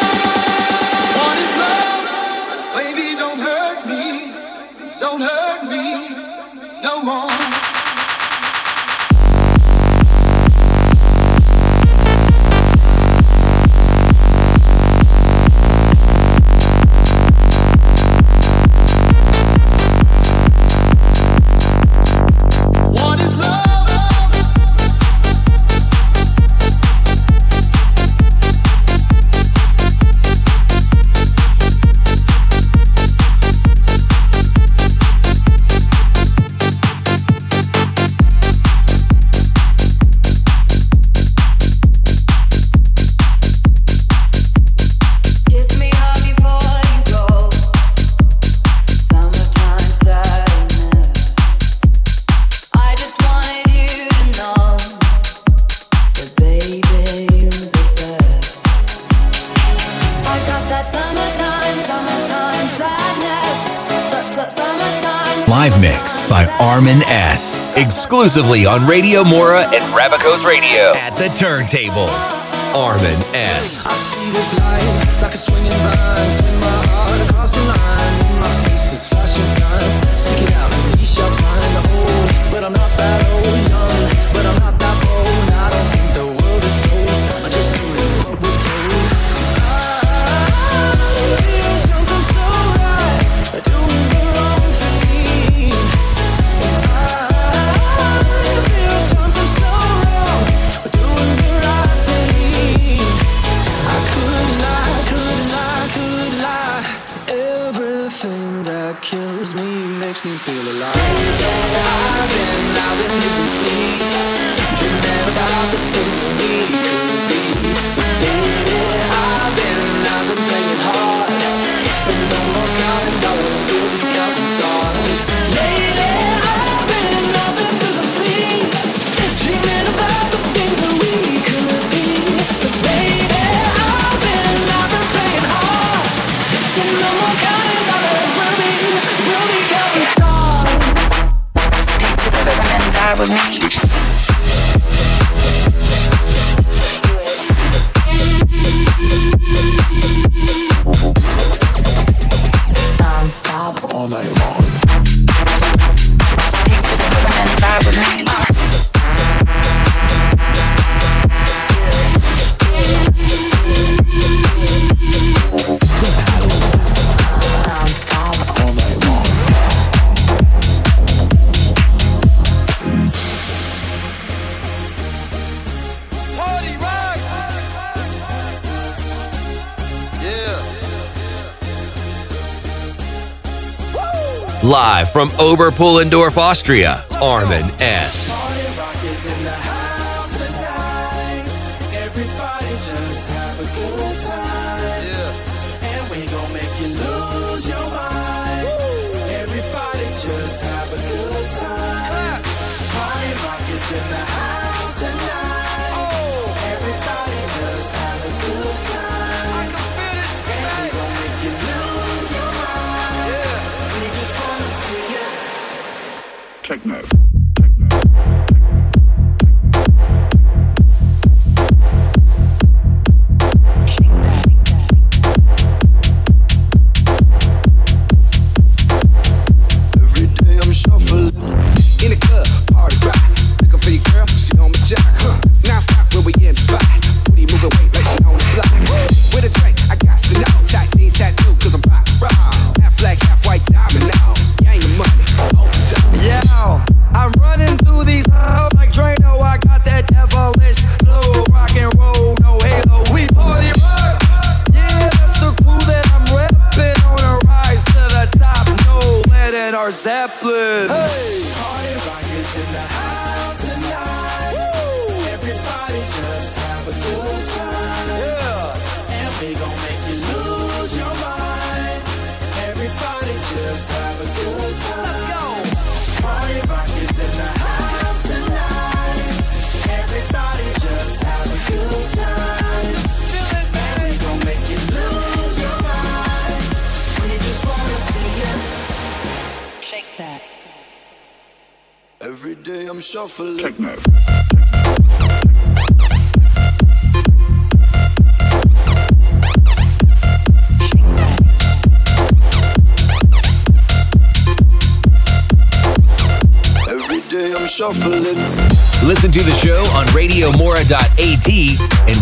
Speaker 17: exclusively on Radio Mora and Rabicos Radio. At the turntables, Armin S. from Oberpullendorf, Austria, Armin S.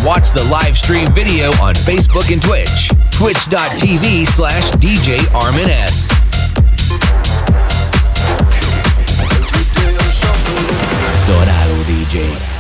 Speaker 17: watch the live stream video on Facebook and Twitch. Twitch.tv slash DJ Armin S. Dorado DJ.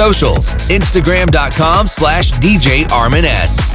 Speaker 1: Socials. Instagram.com slash DJ Armin S.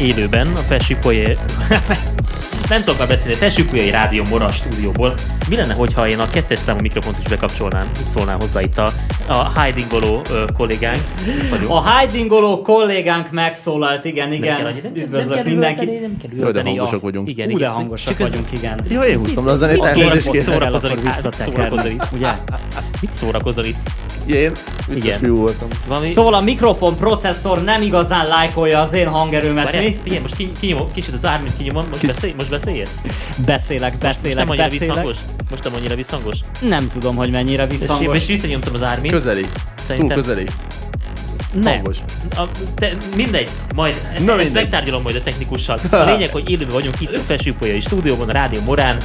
Speaker 6: élőben, a Felsőpolyai... *laughs* Nem tudok már beszélni, Felsőpolyai Rádió Mora stúdióból. Mi lenne, hogyha én a kettes számú mikrofont is bekapcsolnám, itt szólnál hozzá itt a, a hidingoló kollégánk. Vagyunk.
Speaker 18: A hidingoló kollégánk megszólalt, igen, igen.
Speaker 6: nem kell-
Speaker 18: Üdvözlök
Speaker 6: nem kell
Speaker 18: mindenkit.
Speaker 6: üvölteni, nem kell
Speaker 8: Jó, de hangosak
Speaker 6: ja.
Speaker 8: vagyunk.
Speaker 6: Igen,
Speaker 18: Ú, de
Speaker 6: igen.
Speaker 18: hangosak
Speaker 6: Csak
Speaker 18: vagyunk, igen.
Speaker 8: Jó, én húztam le a zenét, elnézést
Speaker 6: szórakozol itt,
Speaker 18: visszatekerni,
Speaker 6: szórakozol itt.
Speaker 18: ugye?
Speaker 6: Mit szórakozol itt?
Speaker 8: Én
Speaker 6: Igen.
Speaker 8: fiú voltam.
Speaker 6: Valami...
Speaker 18: Szóval a mikrofon processzor nem igazán lájkolja az én hangerőmet,
Speaker 6: Várjál,
Speaker 18: mi?
Speaker 6: figyelj, most ki, kinyomom, kicsit az ármint kinyomom, most, beszélj, most beszéljél?
Speaker 18: Beszélek,
Speaker 6: Nem
Speaker 18: beszélek,
Speaker 6: annyira
Speaker 18: beszélek.
Speaker 6: visszhangos? Most nem annyira visszhangos?
Speaker 18: Nem tudom, hogy mennyire
Speaker 6: És,
Speaker 18: visszhangos.
Speaker 6: és visszanyomtam az ármint.
Speaker 8: Közeli. Túl közeli.
Speaker 6: Nem.
Speaker 8: Hangos.
Speaker 6: A, te, mindegy, majd
Speaker 8: Na
Speaker 6: ezt
Speaker 8: mindegy.
Speaker 6: megtárgyalom majd a technikussal. *laughs* A lényeg, hogy élőben vagyunk itt a Felsőpolyai stúdióban, a Rádió Morán,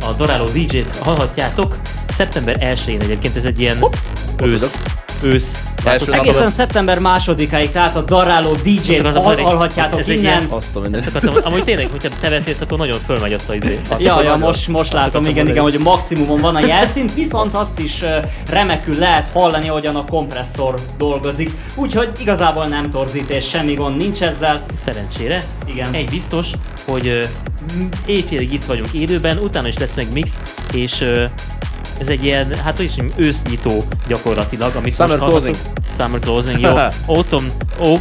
Speaker 6: a Doráló DJ-t hallhatjátok. Szeptember 1-én egyébként ez egy ilyen ősz. Ősz.
Speaker 8: Első
Speaker 18: Egészen szeptember másodikáig, tehát a daráló DJ-t
Speaker 6: mondani.
Speaker 18: hallhatjátok
Speaker 6: Ez
Speaker 18: innen.
Speaker 6: ilyen- Ezt akartam, amúgy tényleg, hogyha te veszélsz, akkor nagyon fölmegy azt a izé.
Speaker 18: Ja, ja, most, most látom,
Speaker 6: akartam
Speaker 18: igen, igen, hogy maximumon van a jelszint, viszont azt is remekül lehet hallani, hogyan a kompresszor dolgozik. Úgyhogy igazából nem torzítés, semmi gond nincs ezzel.
Speaker 6: Szerencsére.
Speaker 18: Igen.
Speaker 6: Egy biztos, hogy éjfélig itt vagyunk élőben, utána is lesz meg mix, és Ez egy ilyen, hát hogy is ősznyitó gyakorlatilag, amit
Speaker 8: Summer closing.
Speaker 6: Summer closing, jó. *laughs* Autumn,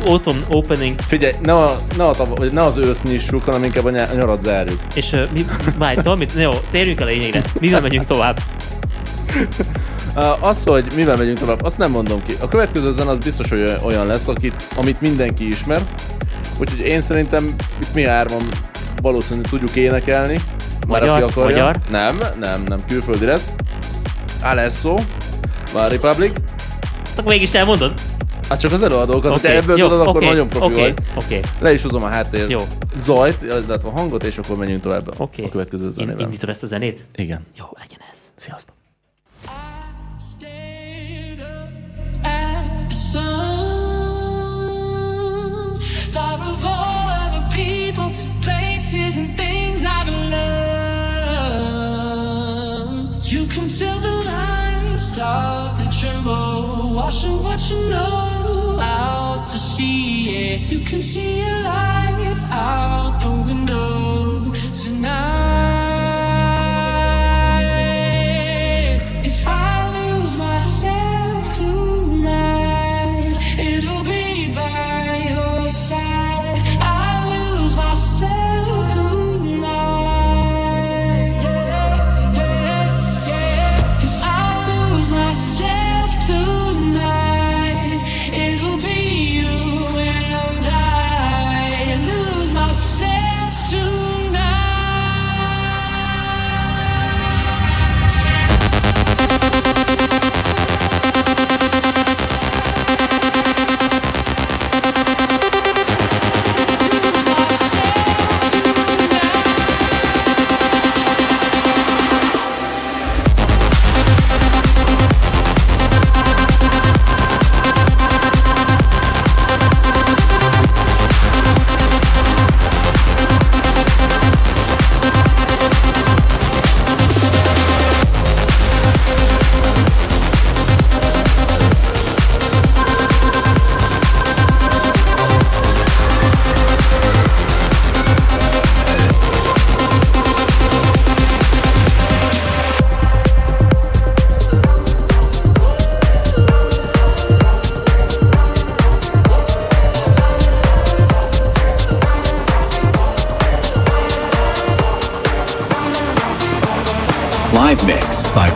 Speaker 6: autumn opening.
Speaker 8: Figyelj, ne, a, ne, a, tav- vagy ne az ősz nyissuk, hanem inkább a ny- a nyarat zárjuk.
Speaker 6: És uh, mi, várj, tudod mit? Jó, térjünk el a lényegre. Mivel megyünk tovább? *laughs*
Speaker 8: Az, hogy mivel megyünk tovább, azt nem mondom ki. A következő zene az biztos, hogy olyan- lesz, akit, amit mindenki ismer. Úgyhogy én szerintem itt mi hárman valószínűleg tudjuk énekelni. Már
Speaker 6: Magyar?
Speaker 8: akarja.
Speaker 6: Magyar?
Speaker 8: Nem, nem, nem, külföldi lesz. Alesso, One Republic.
Speaker 6: Akkor mégis elmondod?
Speaker 8: Hát csak az előadókat, okay. ebből
Speaker 6: jó,
Speaker 8: tudod, akkor
Speaker 6: oké,
Speaker 8: nagyon profi
Speaker 6: oké,
Speaker 8: vagy.
Speaker 6: oké.
Speaker 8: Le is hozom a háttér
Speaker 6: Jó.
Speaker 8: zajt, illetve a hangot, és akkor menjünk tovább
Speaker 6: Oké.
Speaker 8: a következő
Speaker 6: Én
Speaker 8: zenével.
Speaker 6: indítod ezt a zenét?
Speaker 8: Igen.
Speaker 6: Jó, legyen ez.
Speaker 8: Sziasztok.
Speaker 15: Washing what you know out to see. Yeah, you can see your life out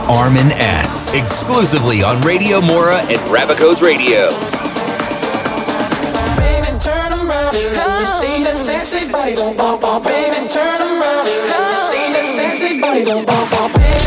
Speaker 10: Armin S. Exclusively on Radio Mora and Rabaco's Radio.
Speaker 7: Baby, turn around and let me see sexy body. Baby, turn around and let me see sexy body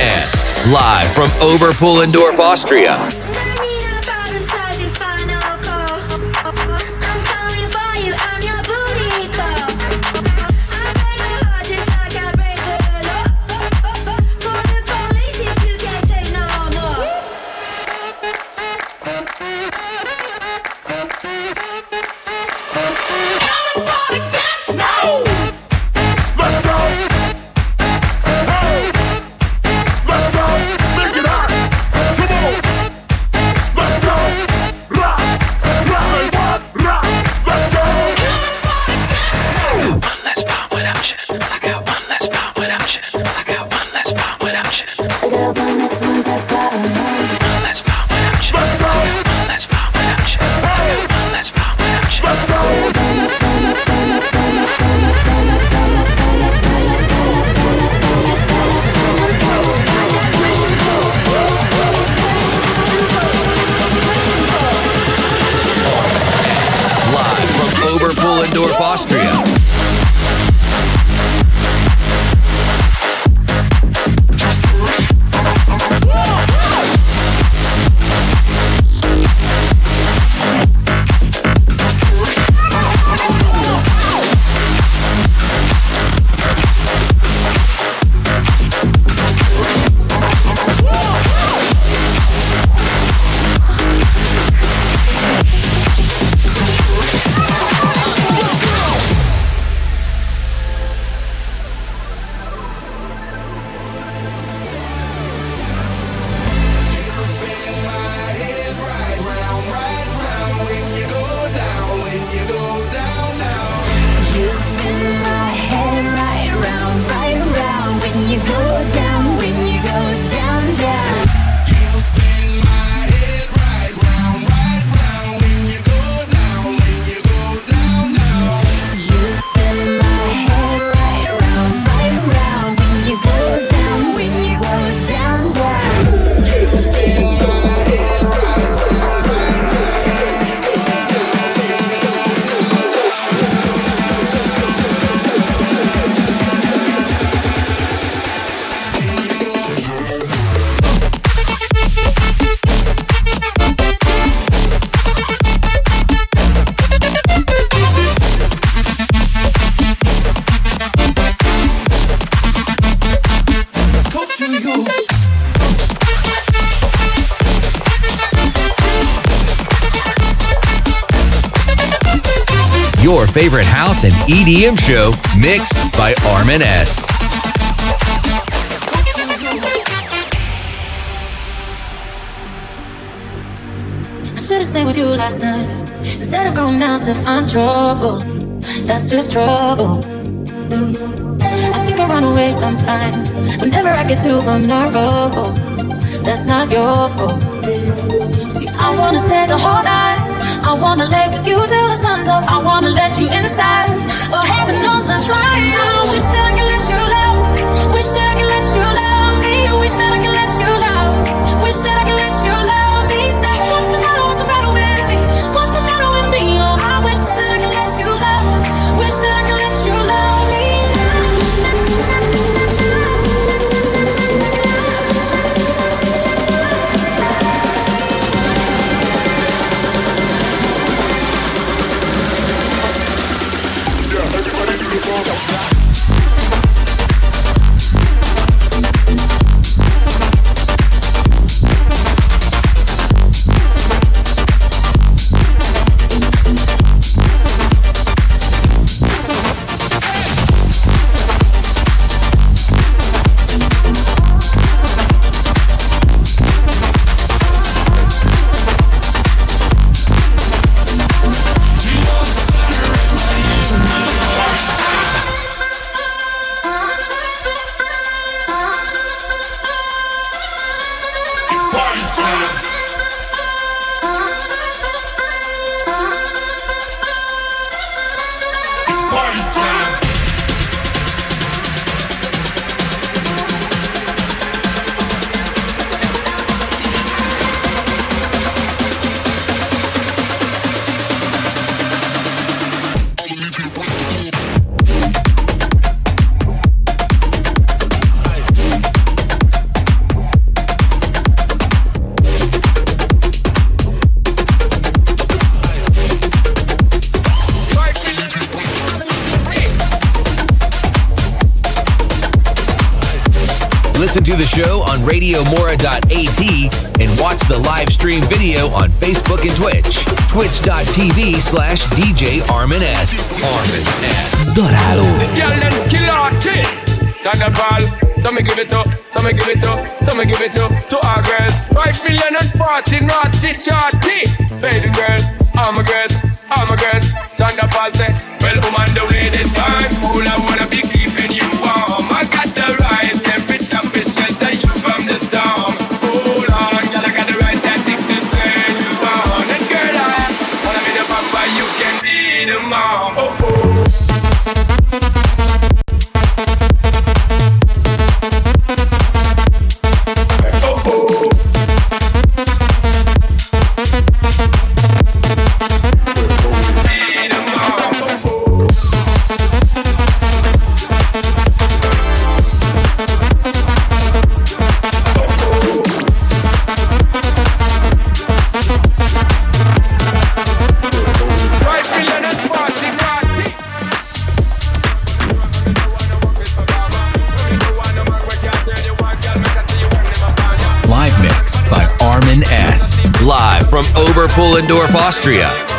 Speaker 10: S. Live from Oberpullendorf, Austria. Favorite house and EDM show mixed by Armin S.
Speaker 19: Should've stayed with you last night instead of going out to find trouble. That's just trouble. Mm. I think I run away sometimes whenever I get too vulnerable. That's not your fault. See, I wanna stay the whole night. I wanna lay with you till the sun's up. I wanna let you inside. But heaven knows I'm trying. I wish that
Speaker 10: radiomora.at and watch the live stream video on Facebook and Twitch. Twitch.tv slash DJ Armin S. Armin S.
Speaker 20: Daráló.
Speaker 21: Girl, them skill artist. Thunderball. So give it up, so me give it up, so me give it up to our girls. Five million and forty naughty shorty. Baby girls, all my girls, all my girls. Thunderball say, well, woman, the way this time, cool, I
Speaker 10: Austria.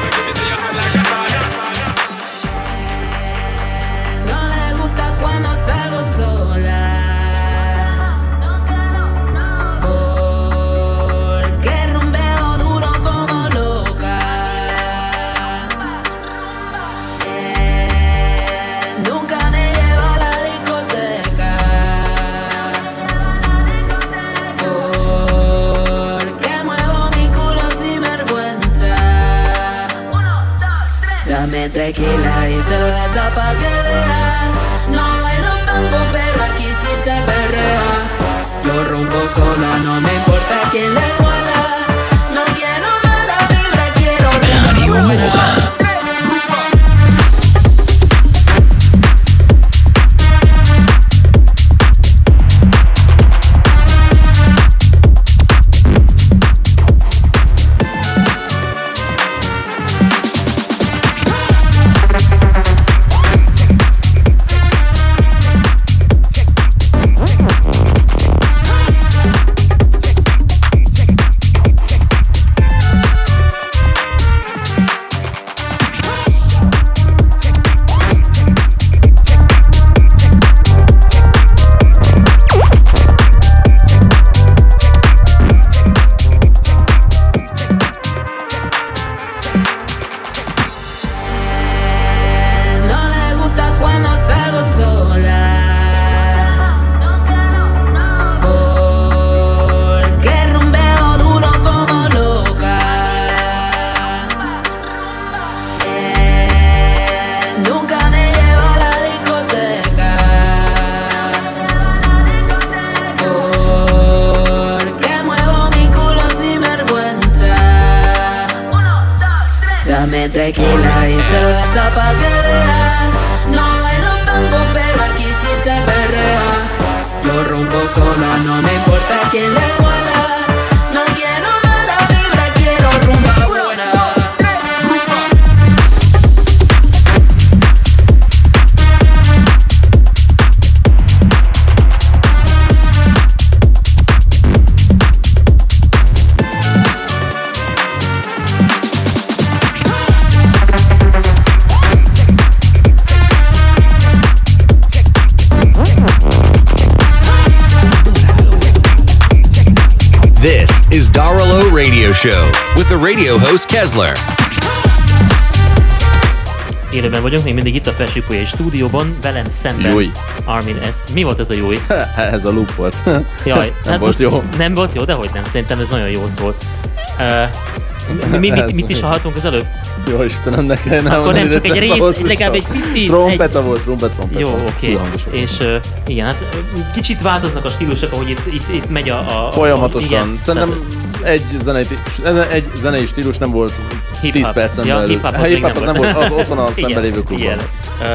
Speaker 20: Radio
Speaker 10: host Kesler.
Speaker 6: Élőben vagyunk, még mindig itt a Felsőpolya stúdióban, velem szemben
Speaker 8: Jói.
Speaker 6: Armin S. Mi volt ez a jói? *laughs*
Speaker 8: Ez a loop volt. *laughs*
Speaker 6: Jaj,
Speaker 8: nem
Speaker 6: hát
Speaker 8: volt jó.
Speaker 6: Nem volt jó, de hogy nem, szerintem ez nagyon jól szólt. Uh, mi, mi, mit, mit is hallhatunk az előbb?
Speaker 8: Jó Istenem, ne kellene
Speaker 6: Akkor nem csak egy
Speaker 8: a hosszú
Speaker 6: legalább egy pici...
Speaker 8: Trompeta volt, trompet, trompet.
Speaker 6: Jó, oké.
Speaker 8: Volt.
Speaker 6: És uh, igen, hát kicsit változnak a stílusok, ahogy itt, itt, itt megy a... a a-
Speaker 8: Folyamatosan.
Speaker 6: igen,
Speaker 8: Szerintem egy zenei, egy zenei stílus nem volt 10
Speaker 6: Hip-hop.
Speaker 8: percen
Speaker 6: ja,
Speaker 8: belül.
Speaker 6: hip-hop az,
Speaker 8: Hát hip-hop az nem volt, az ott van a
Speaker 6: Igen,
Speaker 8: szembe lévő klubban.
Speaker 6: Igen. Uh,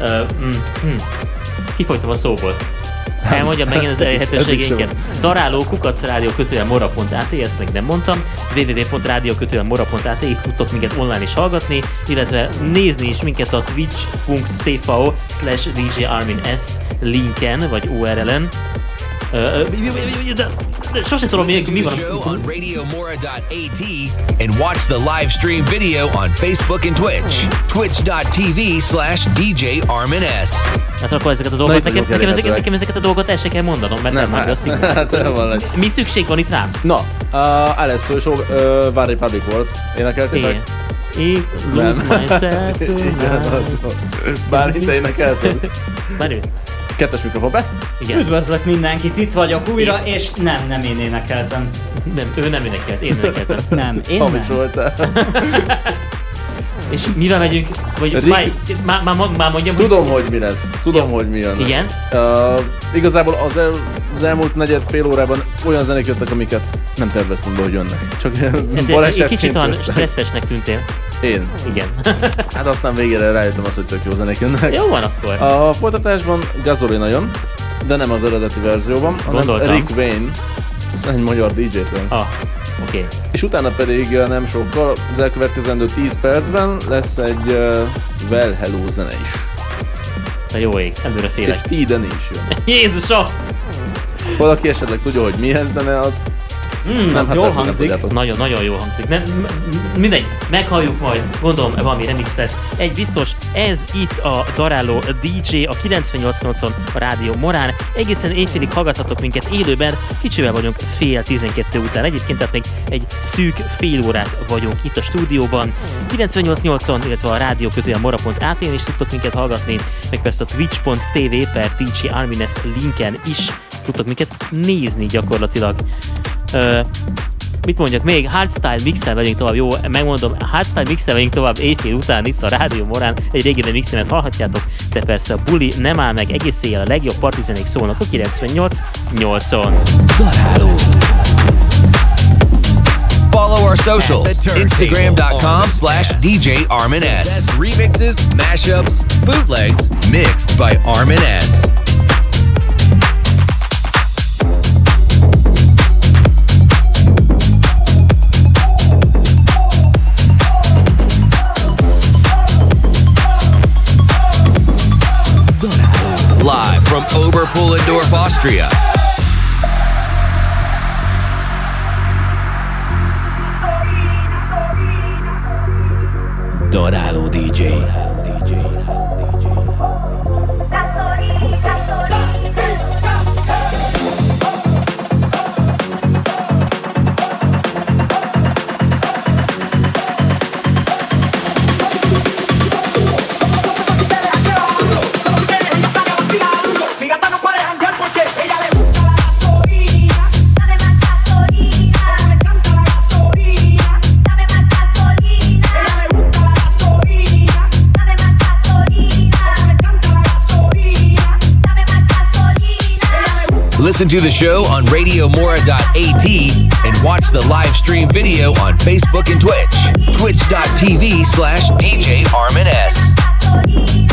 Speaker 6: uh, mm, mm. Kifogytam a szóból. Elmondjam megint az elérhetőségeinket. Daráló kukacrádió kötően mora.at, ezt még nem mondtam. www.rádió kötően mora.at, itt tudtok minket online is hallgatni, illetve nézni is minket a twitch.tv slash S linken, vagy URL-en. Sose tudom,
Speaker 10: Listen
Speaker 6: mi van.
Speaker 10: on radiomora.at and watch the live stream video on Facebook and Twitch. Twitch.tv slash DJ Armin S.
Speaker 6: Hát akkor ezeket a dolgokat,
Speaker 8: itt
Speaker 6: nekem, nekem, ezeket, nekem ezeket a dolgokat el se kell mondanom, mert nem,
Speaker 8: Nem, hát, *laughs*
Speaker 6: hát,
Speaker 8: hát, van.
Speaker 6: Mi szükség van itt rám?
Speaker 8: Na, uh, Alessio és uh, One Republic volt. Énekeltétek?
Speaker 6: Én lose
Speaker 8: Nem.
Speaker 6: myself *laughs*
Speaker 8: Igen,
Speaker 6: tonight.
Speaker 8: az volt. Bár te énekelted.
Speaker 6: Menő.
Speaker 8: Kettes mikrofon be.
Speaker 6: Igen.
Speaker 18: Üdvözlök mindenkit, itt vagyok újra, és nem, nem én énekeltem.
Speaker 6: Nem, ő nem énekelt, én énekeltem. *laughs*
Speaker 18: Nem, én
Speaker 8: Hamis
Speaker 18: nem.
Speaker 8: voltál.
Speaker 6: És mivel megyünk? Vagy
Speaker 8: Rick-
Speaker 6: már, már, már, már mondjam,
Speaker 8: Tudom, hogy mi lesz. Tudom, hogy mi jön.
Speaker 6: Igen?
Speaker 8: Uh, igazából az, el, az elmúlt negyed fél órában olyan zenék jöttek, amiket nem terveztem be, hogy jönnek. Csak
Speaker 6: Ezért egy kicsit olyan stresszesnek tűntél.
Speaker 8: Én.
Speaker 6: Igen.
Speaker 8: Hát aztán végére rájöttem azt, hogy tök jó zenék jönnek.
Speaker 6: Jó van akkor.
Speaker 8: A folytatásban Gasolina jön, de nem az eredeti verzióban, hanem
Speaker 6: Gondoltam.
Speaker 8: Rick Wayne, ez egy magyar DJ-től.
Speaker 6: Ah, oké. Okay.
Speaker 8: És utána pedig uh, nem sokkal, az elkövetkezendő 10 percben lesz egy uh, Well Hello zene is.
Speaker 6: Na jó ég, előre
Speaker 8: És
Speaker 6: félek.
Speaker 8: Tiden is jön. *laughs*
Speaker 6: Jézusom!
Speaker 8: Valaki esetleg tudja, hogy milyen zene az?
Speaker 6: Mm,
Speaker 8: az jól hangzik.
Speaker 6: Nagyon, nagyon jól hangzik. Nem, mindegy, meghalljuk majd. Gondolom, valami remix lesz. Egy biztos, ez itt a daráló DJ a 98.8-on a Rádió Morán. Egészen éjfélig hallgathatok minket élőben. Kicsivel vagyunk fél 12 után. Egyébként tehát még egy szűk fél órát vagyunk itt a stúdióban. 98.8-on, illetve a rádió kötően mora.at-n is tudtok minket hallgatni, meg persze a twitch.tv per DJ Armines linken is tudtok minket nézni gyakorlatilag. Ö, mit mondjak még? Hardstyle mixel megyünk tovább, jó, megmondom, hardstyle mixel megyünk tovább éjfél után itt a Rádió Morán, egy régi mixemet hallhatjátok, de persze a buli nem áll meg, egész éjjel a legjobb partizenék szólnak a 98 8-on.
Speaker 1: Daráló.
Speaker 10: Follow our socials. Instagram.com slash DJ Armin S. Remixes, mashups, bootlegs, mixed by Armin S. Oberpullendorf, Austria.
Speaker 1: Daráló DJ.
Speaker 22: Listen to the show on radiomora.at and watch the live stream video on Facebook and Twitch. Twitch.tv slash DJ Armin S.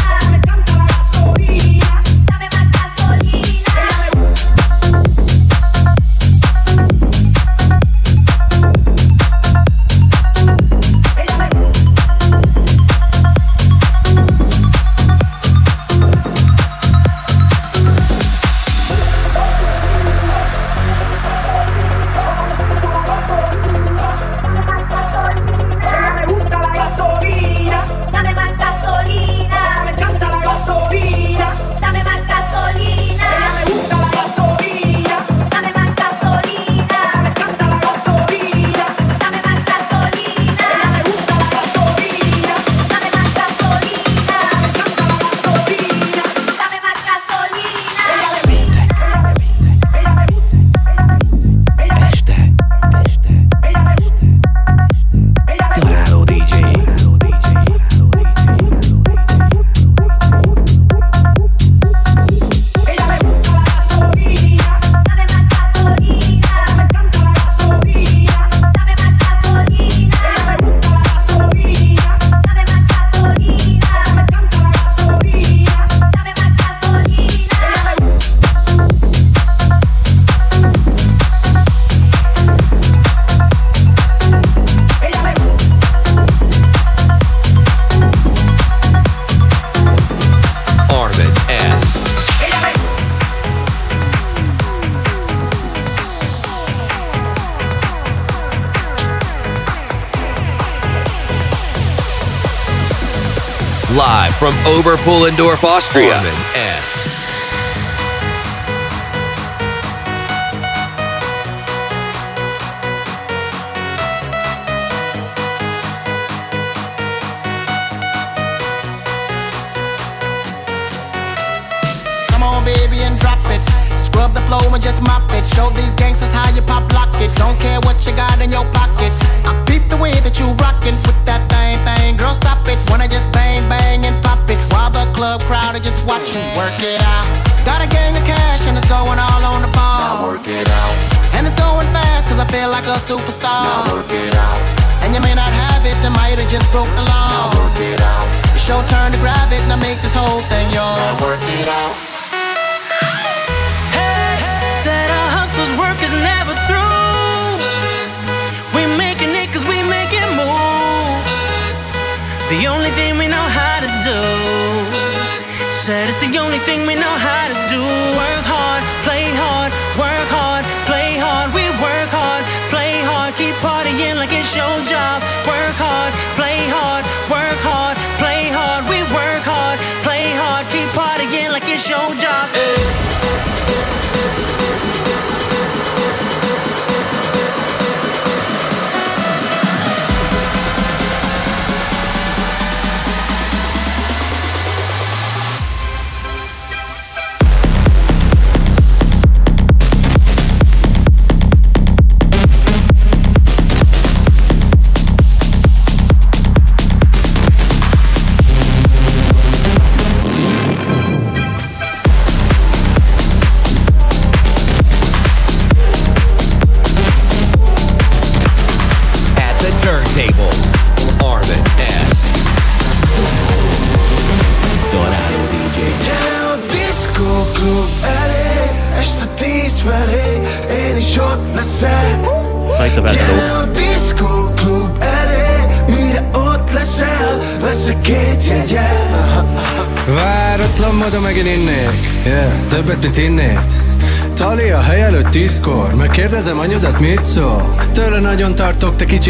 Speaker 22: from Oberpullendorf, Austria.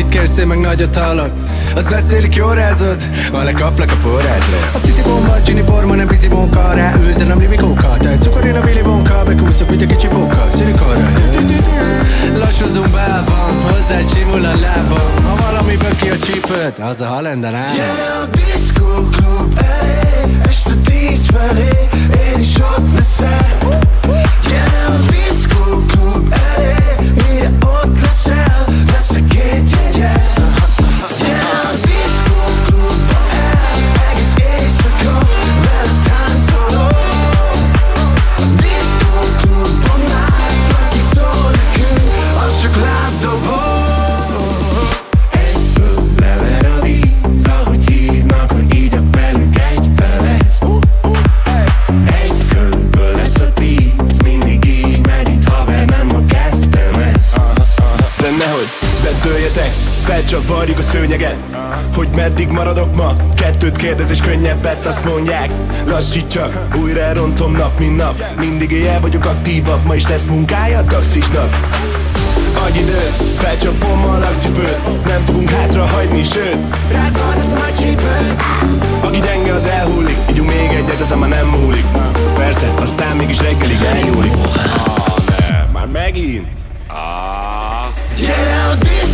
Speaker 23: Kicsit kérszél, meg nagyot hallok. Azt beszélik, jó rázod? Van lekaplak a forrázra. A pici bomba, Ginny Borman, nem pici bonka Rá ősz, de nem limikóka Te cukor, én a Willy Wonka Bekúszok, mint a kicsi póka Szilikonra Lassú zumbában, hozzád simul a lábam Ha valami ki a csípőt, az a halenden áll
Speaker 7: Gyere a diszkó klub elé Este tíz felé, én is ott leszel Gyere a Yeah. csak varjuk a
Speaker 24: szőnyeget Hogy meddig maradok ma? Kettőt kérdez és könnyebbet azt mondják. Lassítsak, újra rontom nap mint nap. Mindig éjjel vagyok aktívabb, ma is lesz munkája a taxisnak. Adj időt, felcsapom a lakcipőt. Nem fogunk hátra hagyni, sőt. Rázolod ezt a nagy csípőt. Aki gyenge az elhullik, ígyunk még egyet, ezen már nem múlik. Persze, aztán mégis reggelig elnyúlik. Ah, ne, már megint? Ah,
Speaker 7: gyere a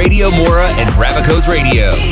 Speaker 10: Radio Mora and Ravicos Radio.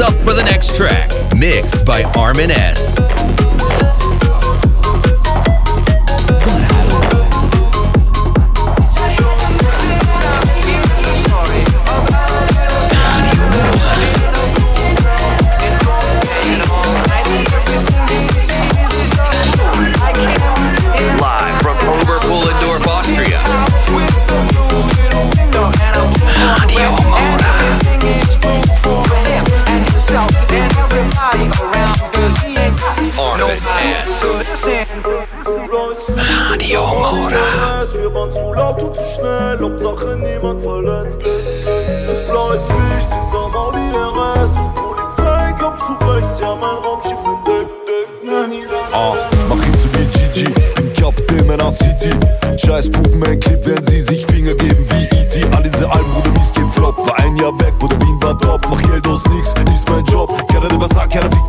Speaker 25: up
Speaker 10: for the next track, mixed by Armin S.
Speaker 7: tut zu schnell, Hauptsache niemand verletzt. Supply ist wichtig, Licht hinterm die RS und Polizei kommt zu rechts, ja mein Raumschiff entdeckt.
Speaker 26: Ah, mach ihn zu mir Gigi, bin Captain meiner City. Scheiß mein Clip, wenn sie sich Finger geben wie E.T. All diese Alben, Bruder, mies gehen flop. War ein Jahr weg, Bruder, Wien war top. Mach Geld aus nix, ist mein Job. Keiner, der was sagt, keiner fickt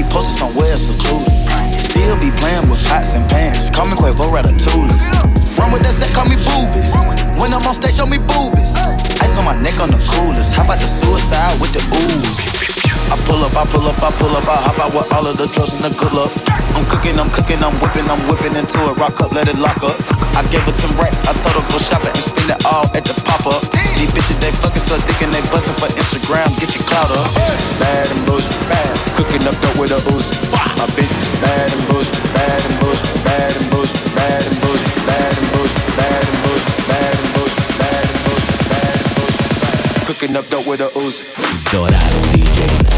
Speaker 27: be posted somewhere secluded. Still be playing with pots and pans. Call me Quavo Ratatouille. Run with that set, call me booby. When I'm on stage, show me boobies. Ice on my neck on the coolest. How about the suicide with the ooze? I pull up, I pull up, I pull up, I hop out with all of the drugs and the good love. I'm cooking, I'm cooking, I'm whipping, I'm whipping into it. Rock up, let it lock up. I gave her 10 racks, I told her go shopping and spend it all at the pop up. These bitches, they fucking so dick and they bustin' for Instagram, get your clout up.
Speaker 20: It's bad and bullshit, bad. Cooking up dope with a Uzi. My bitch is bad and bullshit, bad and bullshit, bad and bullshit, bad and bullshit, bad and bullshit, bad and bullshit, bad and bullshit, bad and bullshit, bad and bullshit. Cooking up dope with a Uzi.
Speaker 1: Dorado DJ.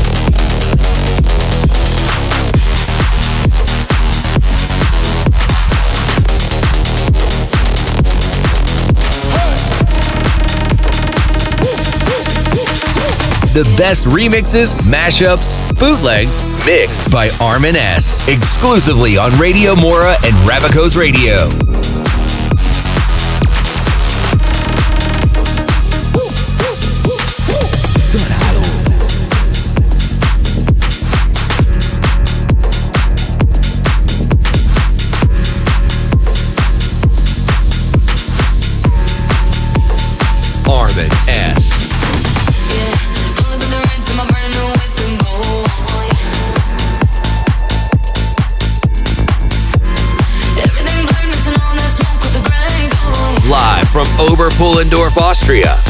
Speaker 1: The best remixes, mashups, bootlegs, mixed by Armin S. Exclusively on Radio Mora and Rabicos Radio. Austria.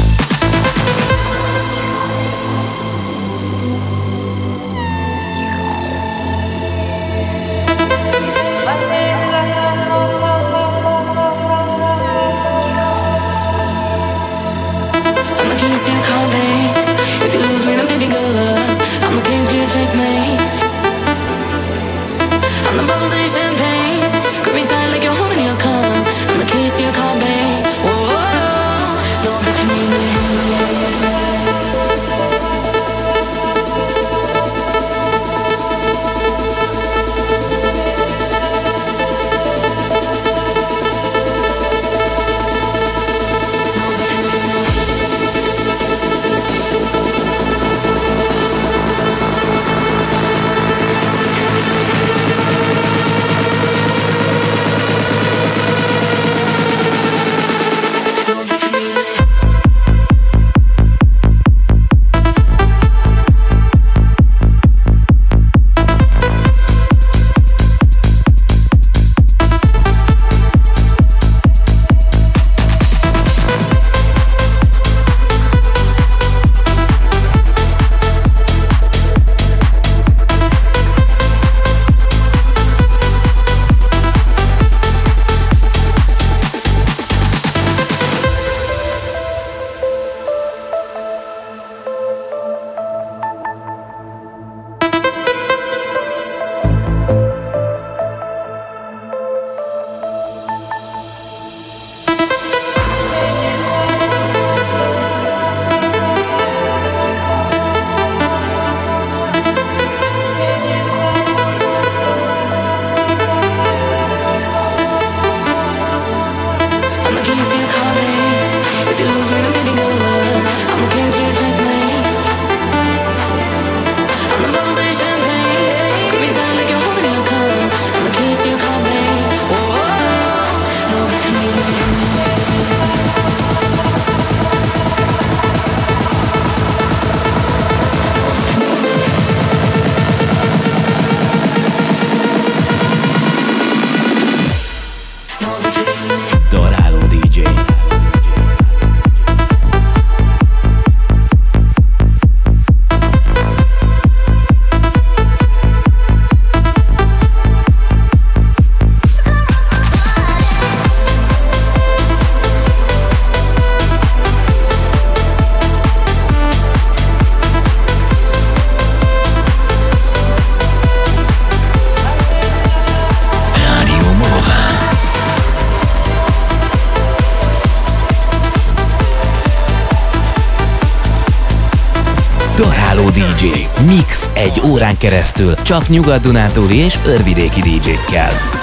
Speaker 1: Keresztül, csak nyugat-dunántúli és örvidéki DJ-kkel.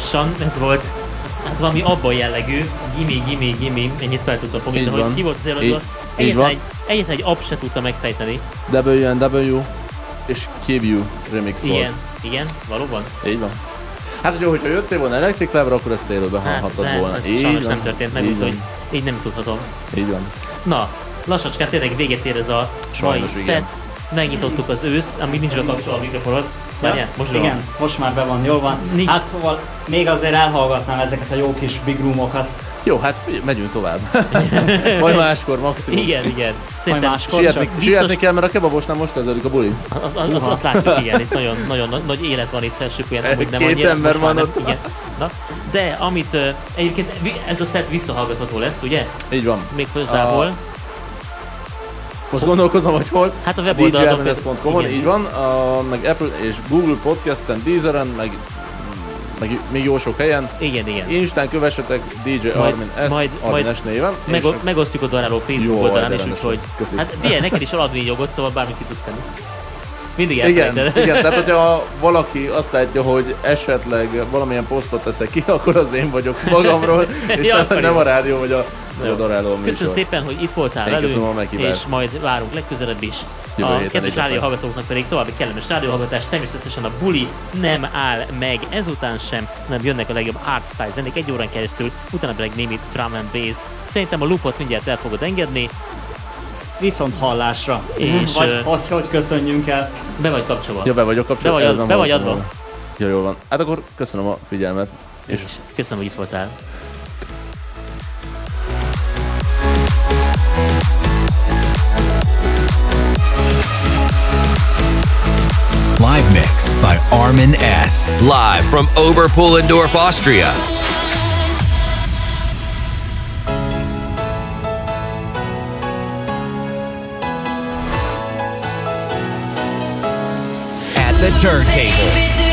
Speaker 6: Lassan, ez volt hát valami abban jellegű, gimi, gimi, gimi, ennyit fel tudtam fogni, de hogy ki volt az előadó, egyetlen egy, egyetlen egy app se tudta megfejteni.
Speaker 8: WNW és You remix volt.
Speaker 6: Igen, igen, valóban.
Speaker 8: Így van. Hát, hogy hogyha jöttél volna Electric Lab-ra, akkor ezt élőben
Speaker 6: Hát,
Speaker 8: hallhattad
Speaker 6: nem,
Speaker 8: volna.
Speaker 6: ez
Speaker 8: Így
Speaker 6: sajnos
Speaker 8: van.
Speaker 6: nem történt meg, úgyhogy így nem tudhatom.
Speaker 8: Így van.
Speaker 6: Na, lassacskán tényleg véget ér ez a
Speaker 8: Sajnos,
Speaker 6: mai
Speaker 8: igen.
Speaker 6: set. Megnyitottuk az őszt, ami nincs bekapcsolva a Várjál, most
Speaker 18: Igen,
Speaker 6: van.
Speaker 18: most már be van, jól van.
Speaker 6: Nincs.
Speaker 18: Hát szóval még azért elhallgatnám ezeket a jó kis big roomokat.
Speaker 8: Jó, hát megyünk tovább. *laughs* Majd máskor maximum.
Speaker 6: Igen, igen. Szerintem
Speaker 8: Sietni,
Speaker 6: csak
Speaker 8: sietni kell, mert a kebabosnál most kezdődik a buli.
Speaker 6: Az, az, az, azt látjuk, igen, itt nagyon, nagyon nagy- élet van itt felsőpuján, amúgy nem
Speaker 8: Két
Speaker 6: annyira,
Speaker 8: ember van
Speaker 6: nem,
Speaker 8: ott.
Speaker 6: Igen. Na, de amit egyébként ez a set visszahallgatható lesz, ugye?
Speaker 8: Így van.
Speaker 6: Még hozzából.
Speaker 8: Most gondolkozom, hogy hol.
Speaker 6: Hát a weboldalon
Speaker 8: így van, a, meg Apple és Google Podcasten, Deezeren, meg, meg még jó sok helyen.
Speaker 6: Igen, igen.
Speaker 8: Instán kövessetek DJ Armin S. Armin S néven. és
Speaker 6: meg,
Speaker 8: akkor-
Speaker 6: megosztjuk a Daráló Facebook
Speaker 8: Jó,
Speaker 6: oldalán is, úgyhogy hát ilyen, neked is aladni jogot, szóval bármit ki tudsz tenni. Mindig
Speaker 8: Igen, igen, tehát hogyha valaki azt látja, hogy esetleg valamilyen posztot teszek ki, *laughs* akkor az én vagyok magamról, *laughs* és
Speaker 6: Ja,
Speaker 8: nem, nem a rádió vagy a, vagy műsor.
Speaker 6: Köszönöm szépen, hogy itt voltál
Speaker 8: Én
Speaker 6: velünk,
Speaker 8: köszönöm a meghívást.
Speaker 6: és majd várunk legközelebb is.
Speaker 8: Jövő
Speaker 6: a kedves rádióhallgatóknak pedig további kellemes rádióhallgatás. Természetesen a buli nem áll meg ezután sem, nem jönnek a legjobb artstyle zenék egy órán keresztül, utána pedig némi drum and bass. Szerintem a loopot mindjárt el fogod engedni.
Speaker 18: Viszont hallásra.
Speaker 6: És,
Speaker 18: Vagy
Speaker 6: ö,
Speaker 18: hogy, hogy köszönjünk el.
Speaker 6: Be vagy kapcsolva.
Speaker 8: Ja, be vagyok
Speaker 6: Be
Speaker 8: kapcsolva.
Speaker 6: vagy,
Speaker 8: ez
Speaker 6: ad, be vagy adva.
Speaker 8: Ja, jól van. Hát akkor köszönöm a figyelmet. És
Speaker 6: Köszönöm, hogy itt voltál.
Speaker 10: By Armin S.
Speaker 1: Live from Oberpullendorf, Austria.
Speaker 10: At the turntable,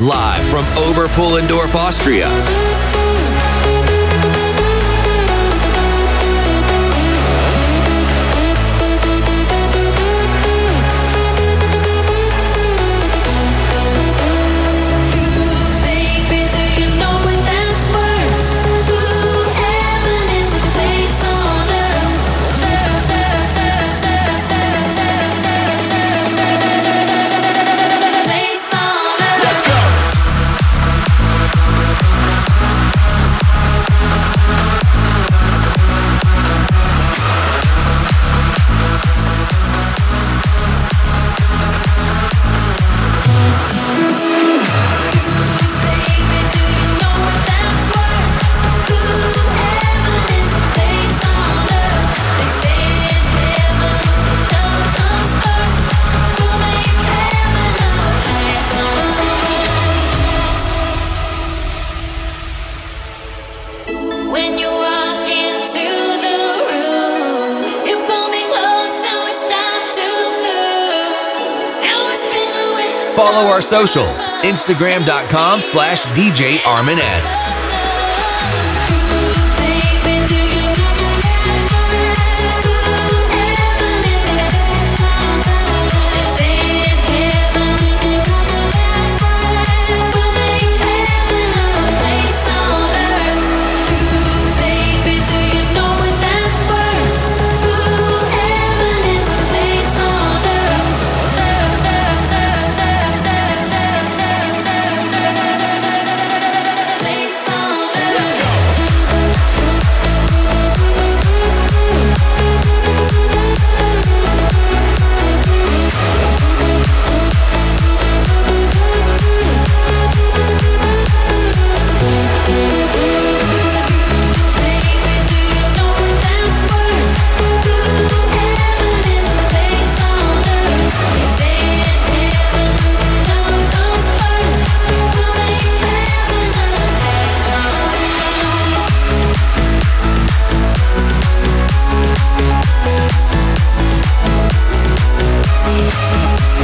Speaker 1: Live from Oberpullendorf, Austria. Our socials Instagram.com slash DJ Armin S.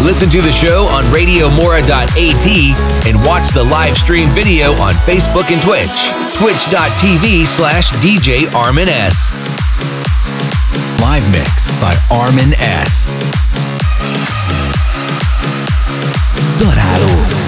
Speaker 1: Listen to the show on radiomora.at and watch the live stream video on Facebook and Twitch. Twitch.tv slash DJ Armin S.
Speaker 10: live mix by Armin S.
Speaker 20: Daráló.